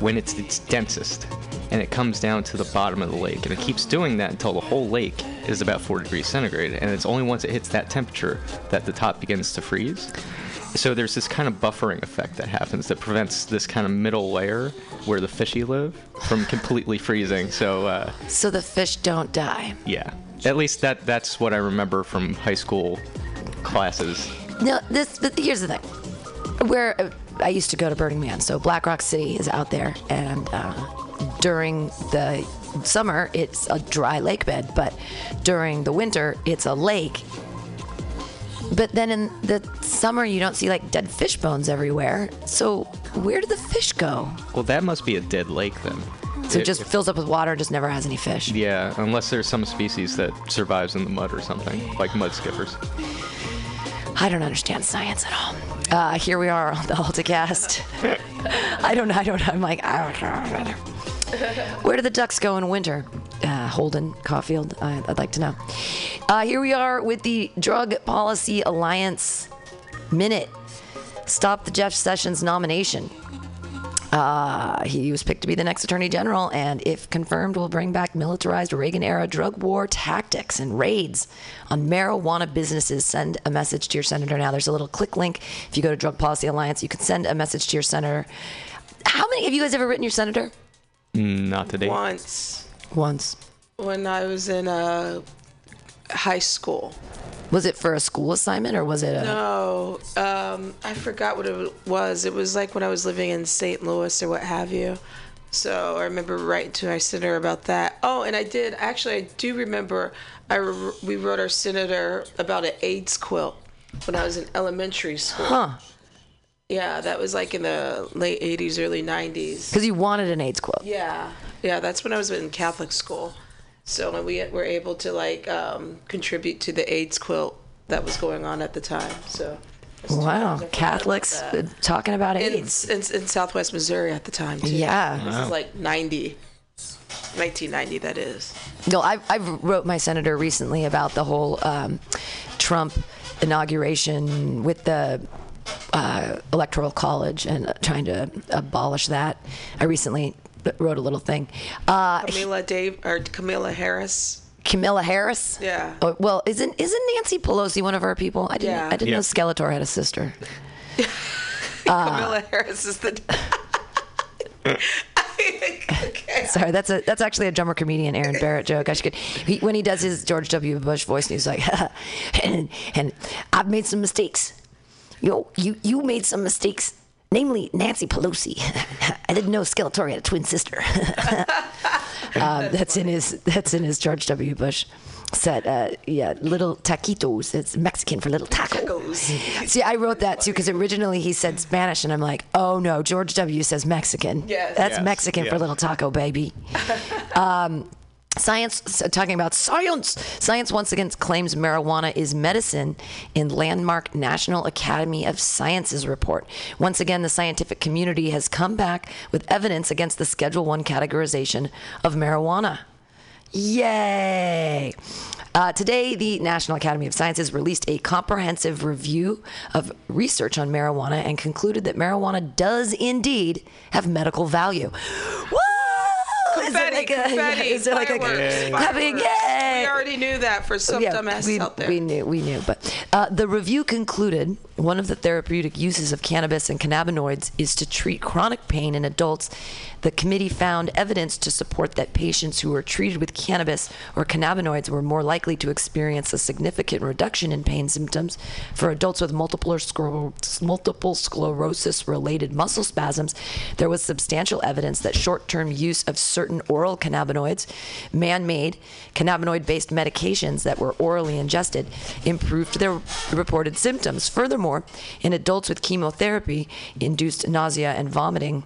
when it's its densest, and it comes down to the bottom of the lake, and it keeps doing that until the whole lake is about four degrees centigrade, and it's only once it hits that temperature that the top begins to freeze. So there's this kind of buffering effect that happens that prevents this kind of middle layer where the fishy live from completely freezing. So uh, So the fish don't die. yeah, at least that that's what I remember from high school classes. No, this. But here's the thing. Where uh, I used to go to Burning Man, so Black Rock City is out there, and uh, during the summer it's a dry lake bed, but during the winter it's a lake. But then in the summer you don't see like dead fish bones everywhere. So where do the fish go? Well, that must be a dead lake then. So it It- just fills up with water and just never has any fish. Yeah, unless there's some species that survives in the mud or something, like mud skippers. I don't understand science at all. Uh, here we are on the AltaCast. *laughs* I don't. I don't. I'm like. I don't know. Where do the ducks go in winter? Uh, Holden Caulfield. I, I'd like to know. Uh, here we are with the Drug Policy Alliance minute. Stop the Jeff Sessions nomination. Uh, he was picked to be the next attorney general, and if confirmed, will bring back militarized Reagan era drug war tactics and raids on marijuana businesses. Send a message to your senator now. There's a little click link. If you go to Drug Policy Alliance, you can send a message to your senator. How many have you guys ever written your senator? Mm, Not today. Once Once. when I was in uh, high school. Was it for a school assignment or was it a? No, um, I forgot what it was. It was like when I was living in St. Louis or what have you. So I remember writing to my senator about that. Oh, and I did actually. I do remember. I re- we wrote our senator about an AIDS quilt when I was in elementary school. Huh. Yeah, that was like in the late '80s, early '90s. Because you wanted an AIDS quilt. Yeah, yeah, that's when I was in Catholic school. So we were able to like um, contribute to the AIDS quilt that was going on at the time. So Wow, Catholics uh, talking about AIDS. in, in Southwest Missouri at the time. Too. Yeah. this is like 90, 1990. That is. No, I I wrote my senator recently about the whole um, Trump inauguration with the uh, electoral college and uh, trying to abolish that. I recently wrote a little thing. Uh, Camila Dave or Kamala Harris. Kamala Harris. Yeah. Oh, well, isn't isn't Nancy Pelosi one of our people? I didn't Yeah. I didn't Yeah. know Skeletor had a sister. *laughs* Uh, Kamala Harris is the. *laughs* *laughs* Sorry, that's a that's actually a drummer comedian Aaron Barrett joke. I should he, when he does his George W. Bush voice, and he's like, and, and I've made some mistakes. Yo, you you made some mistakes, namely Nancy Pelosi. *laughs* I didn't know Skeletor had a twin sister. *laughs* um, that's in his that's in his George W. Bush set. Uh, yeah, little taquitos. It's Mexican for little taco. *laughs* See, I wrote that too because originally he said Spanish, and I'm like, oh no, George W. says Mexican. Yes. That's Yes, Mexican for little taco, baby. um, science, talking about science. Science once again claims marijuana is medicine in landmark National Academy of Sciences report. Once again, the scientific community has come back with evidence against the Schedule One categorization of marijuana. Yay! Uh, today, the National Academy of Sciences released a comprehensive review of research on marijuana and concluded that marijuana does indeed have medical value. Woo! Is there Confetti, like a, confetti, is there like a fireworks, clapping? Yay! We already knew that for some Yeah, dumbasses we, out there. we knew, we knew. But uh, the review concluded one of the therapeutic uses of cannabis and cannabinoids is to treat chronic pain in adults. The committee found evidence to support that patients who were treated with cannabis or cannabinoids were more likely to experience a significant reduction in pain symptoms. For adults with multiple, scler- multiple sclerosis related muscle spasms, there was substantial evidence that short term use of certain oral cannabinoids, man made cannabinoid based medications that were orally ingested, improved their reported symptoms. Furthermore, in adults with chemotherapy induced nausea and vomiting,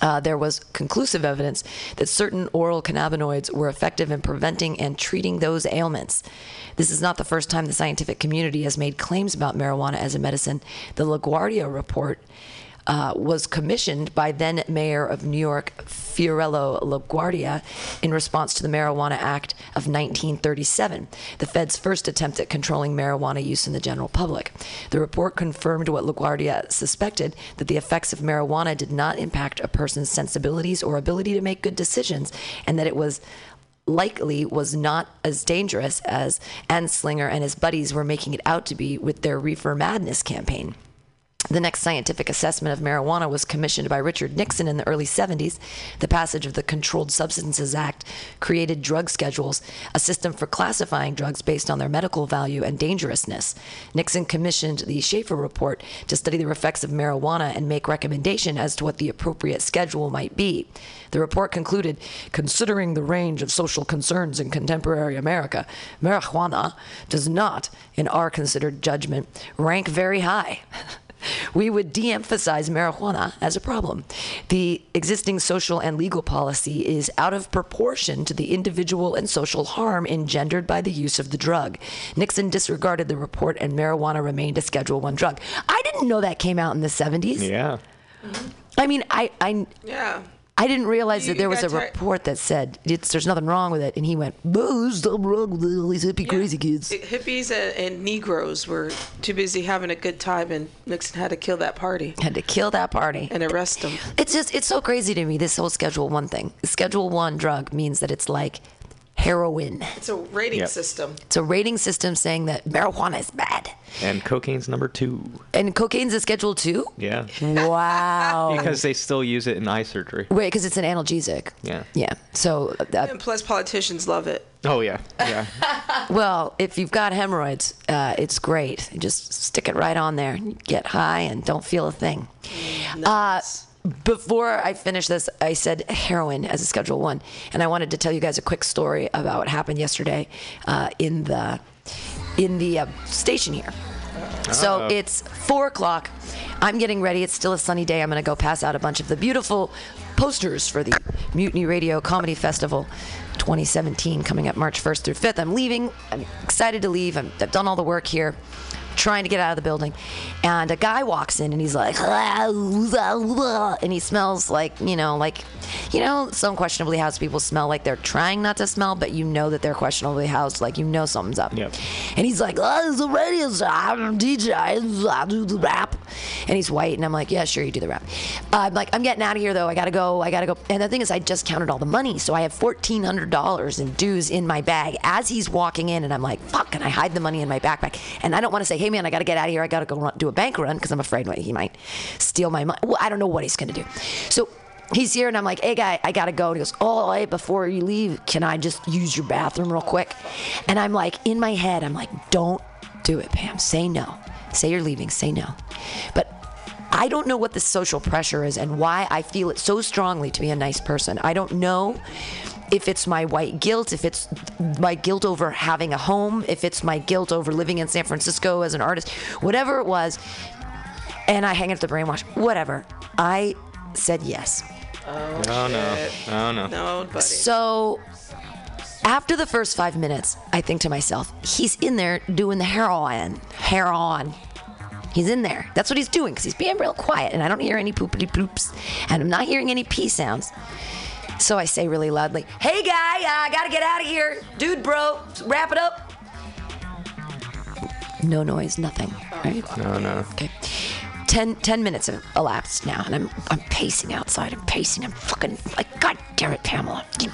uh, there was conclusive evidence that certain oral cannabinoids were effective in preventing and treating those ailments. This is not the first time the scientific community has made claims about marijuana as a medicine. The LaGuardia report uh, was commissioned by then Mayor of New York, Fiorello LaGuardia, in response to the Marijuana Act of 1937, the Fed's first attempt at controlling marijuana use in the general public. The report confirmed what LaGuardia suspected that the effects of marijuana did not impact a person's sensibilities or ability to make good decisions, and that it was likely was not as dangerous as Anslinger and his buddies were making it out to be with their Reefer Madness campaign. The next scientific assessment of marijuana was commissioned by Richard Nixon in the early 70s. The passage of the Controlled Substances Act created drug schedules, a system for classifying drugs based on their medical value and dangerousness. Nixon commissioned the Shafer Report to study the effects of marijuana and make recommendation as to what the appropriate schedule might be. The report concluded considering the range of social concerns in contemporary America, marijuana does not, in our considered judgment, rank very high. *laughs* *laughs* we would de emphasize marijuana as a problem. The existing social and legal policy is out of proportion to the individual and social harm engendered by the use of the drug. Nixon disregarded the report and marijuana remained a Schedule 1 drug. I didn't know that came out in the 70s. Yeah. I mean, I, I, Yeah. I didn't realize You- that there was a tired- report that said it's, there's nothing wrong with it. And he went, "Boo, there's something wrong with all these hippie crazy kids. Hippies and, and Negroes were too busy having a good time, and Nixon had to kill that party. Had to kill that party and arrest them. It's just, it's so crazy to me, this whole Schedule 1 thing. Schedule 1 drug means that it's like heroin. It's a rating Yep. system. It's a rating system saying that marijuana is bad. And cocaine's number two. And cocaine's a Schedule 2? Yeah. Wow. *laughs* Because they still use it in eye surgery. Wait, because it's an analgesic. Yeah. Yeah. So, uh, And plus, politicians love it. Oh yeah. Yeah. *laughs* well, if you've got hemorrhoids, uh, it's great. You just stick it right on there. You get high and don't feel a thing. Uh, before I finish this, I said heroin as a Schedule One, and I wanted to tell you guys a quick story about what happened yesterday uh, in the in the uh, station here. So Uh-oh. it's four o'clock. I'm getting ready. It's still a sunny day. I'm going to go pass out a bunch of the beautiful posters for the Mutiny Radio Comedy Festival 2017 coming up March 1st through 5th. I'm leaving. I'm excited to leave. I'm, I've done all the work here. Trying to get out of the building, and a guy walks in and he's like, *laughs* and he smells like you know, like you know, some questionably housed people smell like they're trying not to smell, but you know that they're questionably housed, like you know something's up. Yep. And he's like, oh, it's a radio show. I'm a DJ. I do the rap. And he's white. And I'm like, yeah, sure, you do the rap. Uh, I'm like, I'm getting out of here, though. I got to go. I got to go. And the thing is, I just counted all the money. So I have $1,400 in dues in my bag as he's walking in. And I'm like, fuck. And I hide the money in my backpack. And I don't want to say, hey, man, I got to get out of here. I got to go do a bank run because I'm afraid he might steal my money. Well, I don't know what he's going to do. So he's here and I'm like, hey guy, I gotta go. And he goes, oh, hey, before you leave, can I just use your bathroom real quick? And I'm like, in my head, I'm like, don't do it, Pam. Say no. Say you're leaving. Say no. But I don't know what the social pressure is and why I feel it so strongly to be a nice person. I don't know if it's my white guilt, if it's my guilt over having a home, if it's my guilt over living in San Francisco as an artist, whatever it was. And I hang up the brainwash, whatever. I said yes. Oh, Oh no. Oh no. No, buddy. So after the first five minutes, I think to myself, he's in there doing the hair on, hair on. He's in there. That's what he's doing because he's being real quiet and I don't hear any poopity poops and I'm not hearing any pee sounds. So I say really loudly, Hey guy, I gotta get out of here. Dude, bro, wrap it up. No noise, nothing. Right? No, no. Okay. 10, 10 minutes have elapsed now, and I'm I'm pacing outside. I'm pacing. I'm fucking like, God damn it, Pamela. You,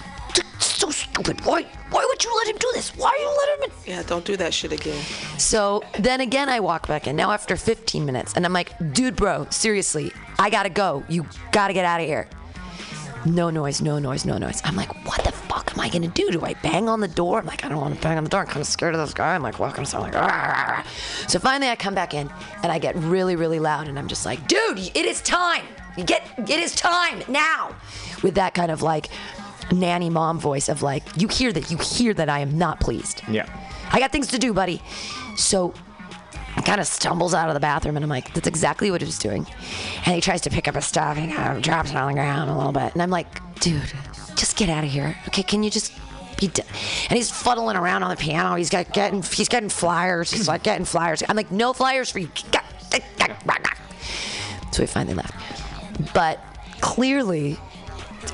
so stupid. Why why would you let him do this? Why are you let him in? Yeah, don't do that shit again. So then again, I walk back in. Now after 15 minutes, and I'm like, dude, bro, seriously, I gotta go. You gotta get out of here. No noise, no noise, no noise. I'm like, what the fuck am I gonna do? Do I bang on the door? I'm like, I don't want to bang on the door. I'm kind of scared of this guy. I'm like, welcome. So I'm like, "Arr." so finally I come back in and I get really, really loud, and I'm just like, dude, it is time. You get, it is time now. With that kind of like nanny mom voice of like, you hear that, you hear that I am not pleased. Yeah. I got things to do, buddy. So he kind of stumbles out of the bathroom, and I'm like, that's exactly what he was doing. And he tries to pick up his stuff, and he kind of drops it on the ground a little bit. And I'm like, dude, just get out of here. Okay, can you just be done? And he's fuddling around on the piano. He's got getting he's getting flyers. He's like getting flyers. I'm like, no flyers for you. *laughs* So we finally left. But clearly,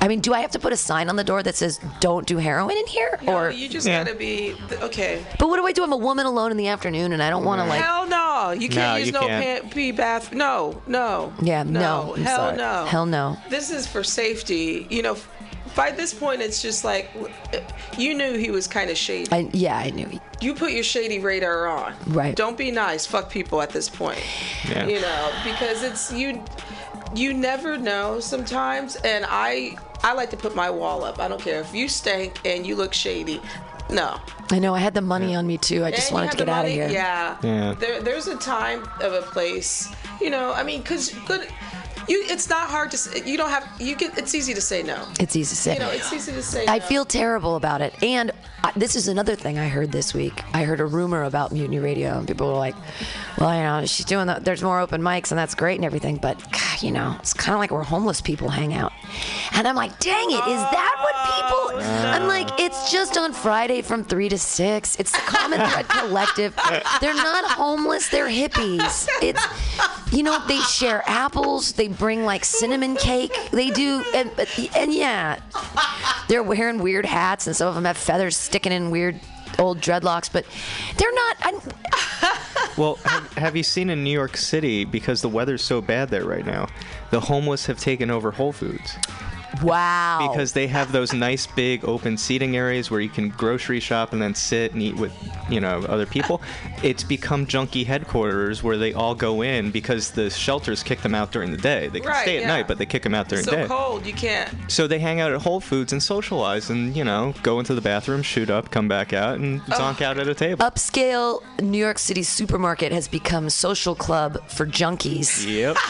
I mean, do I have to put a sign on the door that says "Don't do heroin in here"? No, or you just gotta be okay. But what do I do? I'm a woman alone in the afternoon, and I don't want to like. Hell no, you can't No, use you no can't. pan- pee bath. No, no. Yeah, no, I'm hell sorry. no. Hell no. This is for safety. You know, by this point, it's just like you knew he was kind of shady. I, yeah, I knew. You put your shady radar on. Right. Don't be nice. Fuck people at this point. Yeah. You know, because it's you. You never know sometimes, and I I like to put my wall up. I don't care if you stink and you look shady. No. I know. I had the money on me too. I just And wanted to get the out of here. Yeah. Yeah. There, there's a time of a place, you know. I mean, cause good. You, it's not hard to. s- You don't have. You get. It's easy to say no. It's easy to say. You know, it's easy to say. I no. feel terrible about it. And I, this is another thing I heard this week. I heard a rumor about Mutiny Radio, and people were like, well, you know, she's doing the, there's more open mics, and that's great and everything, but, God, you know, it's kind of like where homeless people hang out. And I'm like, dang it, is that what people. Oh, I'm like, it's just on Friday from 3 to 6. It's the Common Thread *laughs* Collective. They're not homeless, they're hippies. It's, you know, they share apples, they bring like cinnamon cake, they do, and, and yeah, they're wearing weird hats, and some of them have feathers sticking in weird old dreadlocks, but they're not. *laughs* Well, have, have you seen in New York City because the weather's so bad there right now? The homeless have taken over Whole Foods. Wow. Because they have those nice big open seating areas where you can grocery shop and then sit and eat with, you know, other people. It's become junkie headquarters where they all go in because the shelters kick them out during the day. They can Right, stay at yeah. night, but they kick them out during so the day. So cold. You can't. So they hang out at Whole Foods and socialize and, you know, go into the bathroom, shoot up, come back out, and oh. zonk out at a table. upscale New York City supermarket has become social club for junkies. Yep. *laughs*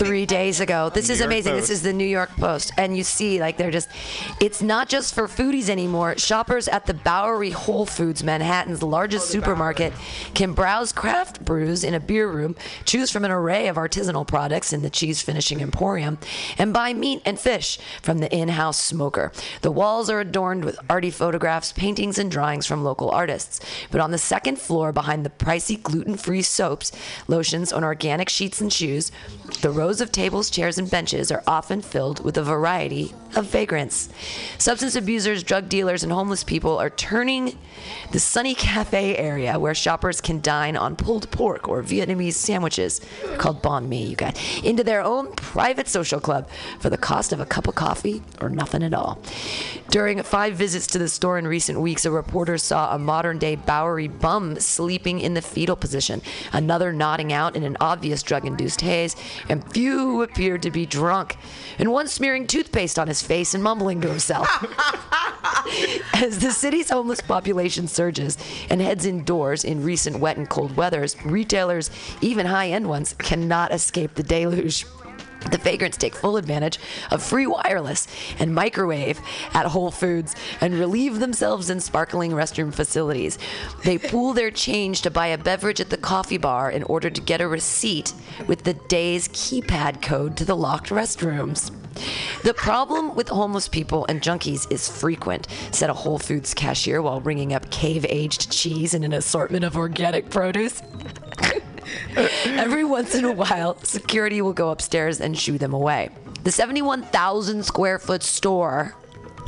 Three days ago. This New is York amazing. Post. This is the New York Post. And you see, like, they're just, it's not just for foodies anymore. Shoppers at the Bowery Whole Foods, Manhattan's largest oh, supermarket, can browse craft brews in a beer room, choose from an array of artisanal products in the cheese finishing emporium, and buy meat and fish from the in house smoker. The walls are adorned with arty photographs, paintings, and drawings from local artists. But on the second floor, behind the pricey gluten free soaps, lotions, and organic sheets and shoes, the rows of tables, chairs, and benches are often filled with a variety of vagrants. Substance abusers, drug dealers, and homeless people are turning the Sunny Cafe area where shoppers can dine on pulled pork or Vietnamese sandwiches called banh mi, you guys, into their own private social club for the cost of a cup of coffee or nothing at all. During five visits to the store in recent weeks, a reporter saw a modern day Bowery bum sleeping in the fetal position, another nodding out in an obvious drug induced haze, and few appeared to be drunk, and one smearing toothpaste on his face and mumbling to himself. *laughs* As the city's homeless population surges and heads indoors in recent wet and cold weathers, retailers, even high end ones, cannot escape the deluge. The vagrants take full advantage of free wireless and microwave at Whole Foods and relieve themselves in sparkling restroom facilities. They pool their change to buy a beverage at the coffee bar in order to get a receipt with the day's keypad code to the locked restrooms. The problem with homeless people and junkies is frequent, said a Whole Foods cashier while ringing up cave aged cheese and an assortment of organic produce. *laughs* Every once in a while, security will go upstairs and shoo them away. The 71,000 square foot store.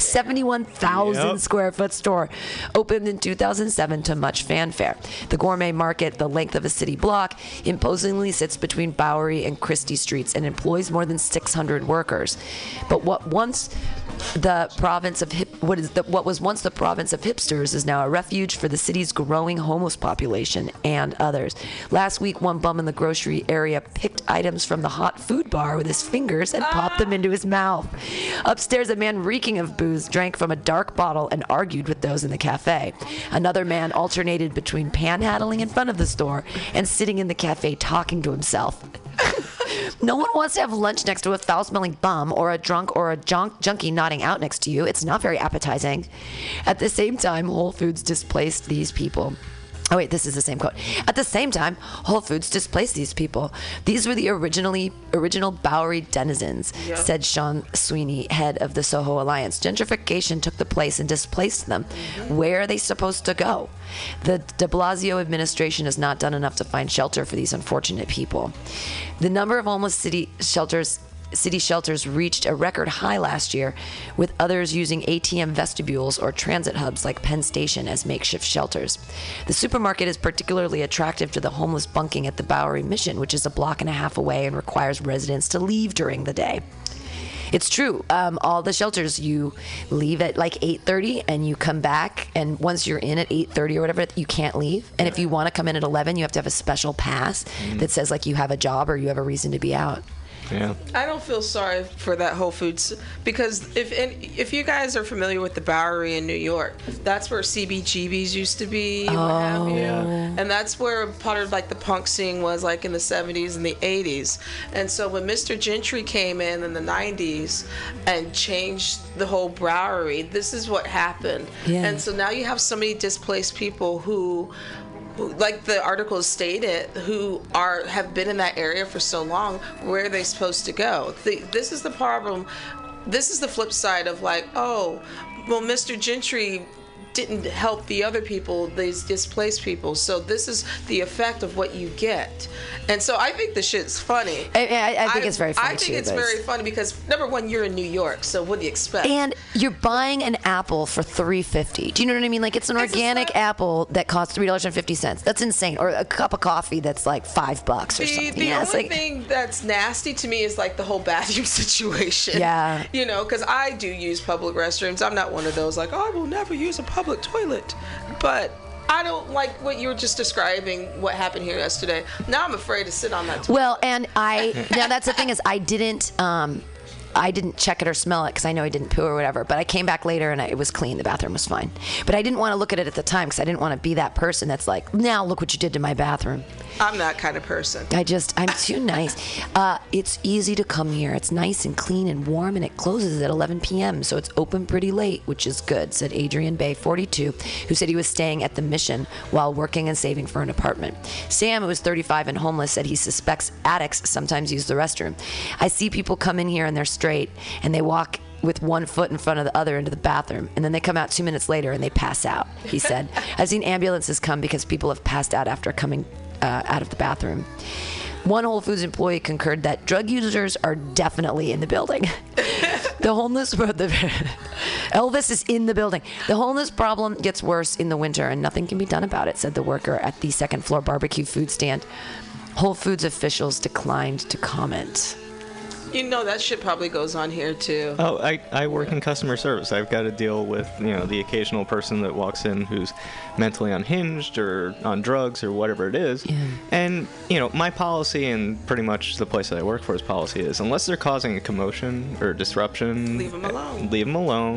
71,000 Yep. square foot store opened in 2007 to much fanfare. The gourmet market, the length of a city block, imposingly sits between Bowery and Christie streets and employs more than 600 workers. But what once the province of hip, what is the, what was once the province of hipsters is now a refuge for the city's growing homeless population and others. Last week, one bum in the grocery area picked items from the hot food bar with his fingers and popped them into his mouth. Upstairs, a man reeking of booze drank from a dark bottle and argued with those in the cafe. Another man alternated between panhandling in front of the store and sitting in the cafe talking to himself. *laughs* No one wants to have lunch next to a foul smelling bum or a drunk or a junk- junkie nodding out next to you. It's not very appetizing. At the same time, Whole Foods displaced these people. Oh, wait, this is the same quote. At the same time, Whole Foods displaced these people. These were the originally original Bowery denizens, Yeah. said Sean Sweeney, head of the Soho Alliance. Gentrification took the place and displaced them. Mm-hmm. Where are they supposed to go? The de Blasio administration has not done enough to find shelter for these unfortunate people. The number of homeless city shelters city shelters reached a record high last year, with others using ATM vestibules or transit hubs like Penn Station as makeshift shelters. The supermarket is particularly attractive to the homeless bunking at the Bowery Mission, which is a block and a half away and requires residents to leave during the day. It's true. Um, all the shelters you leave at like 8:30 and you come back, and once you're in at 8:30 or whatever, you can't leave. And if you want to come in at 11, you have to have a special pass Mhm. that says like you have a job or you have a reason to be out. Yeah. I don't feel sorry for that Whole Foods because if and if you guys are familiar with the Bowery in New York, that's where CBGBs used to be, what have oh. you, Oh. and that's where part of like the punk scene was like in the 70s and the 80s. And so when Mr. Gentry came in in the 90s and changed the whole Bowery, this is what happened. Yeah. And so now you have so many displaced people who who, like the article stated, who are have been in that area for so long, where are they supposed to go? The, this is the problem. This is the flip side of like, oh, well, Mr. Gentry didn't help the other people, these displaced people. So this is the effect of what you get. And so I think the shit's funny. I, I, I think it's very funny I think too, it's very funny because number one, you're in New York, so what do you expect? And you're buying an apple for three fifty. Do you know what I mean? Like it's an organic apple that costs three dollars and fifty cents. That's insane. Or a cup of coffee that's like five bucks or The, something. the Yeah, only like thing that's nasty to me is like the whole bathroom *laughs* situation. Yeah. You know, because I do use public restrooms. I'm not one of those like, oh, I will never use a public toilet. But I don't like what you were just describing, what happened here yesterday. Now I'm afraid to sit on that toilet. Well, and I now that's the thing is I didn't um I didn't check it or smell it because I know I didn't poo or whatever. But I came back later and I, it was clean. The bathroom was fine. But I didn't want to look at it at the time because I didn't want to be that person that's like, now look what you did to my bathroom. I'm that kind of person. I just, I'm too nice. *laughs* Uh, it's easy to come here. It's nice and clean and warm, and it closes at 11 p.m., so it's open pretty late, which is good, said Adrian Bay, 42, who said he was staying at the mission while working and saving for an apartment. Sam, who was 35 and homeless, said he suspects addicts sometimes use the restroom. I see people come in here and they're straight, and they walk with one foot in front of the other into the bathroom, and then they come out two minutes later and they pass out. He *laughs* said, "I've seen ambulances come because people have passed out after coming uh, out of the bathroom." One Whole Foods employee concurred that drug users are definitely in the building. *laughs* the homeless, *laughs* the Elvis is in the building. The homeless problem gets worse in the winter, and nothing can be done about it," said the worker at the second floor barbecue food stand. Whole Foods officials declined to comment. You know that shit probably goes on here too. Oh, I, I work in customer service. I've got to deal with you know the occasional person that walks in who's mentally unhinged or on drugs or whatever it is. Yeah. And you know my policy and pretty much the place that I work for's policy is unless they're causing a commotion or disruption, leave them alone. Leave them alone.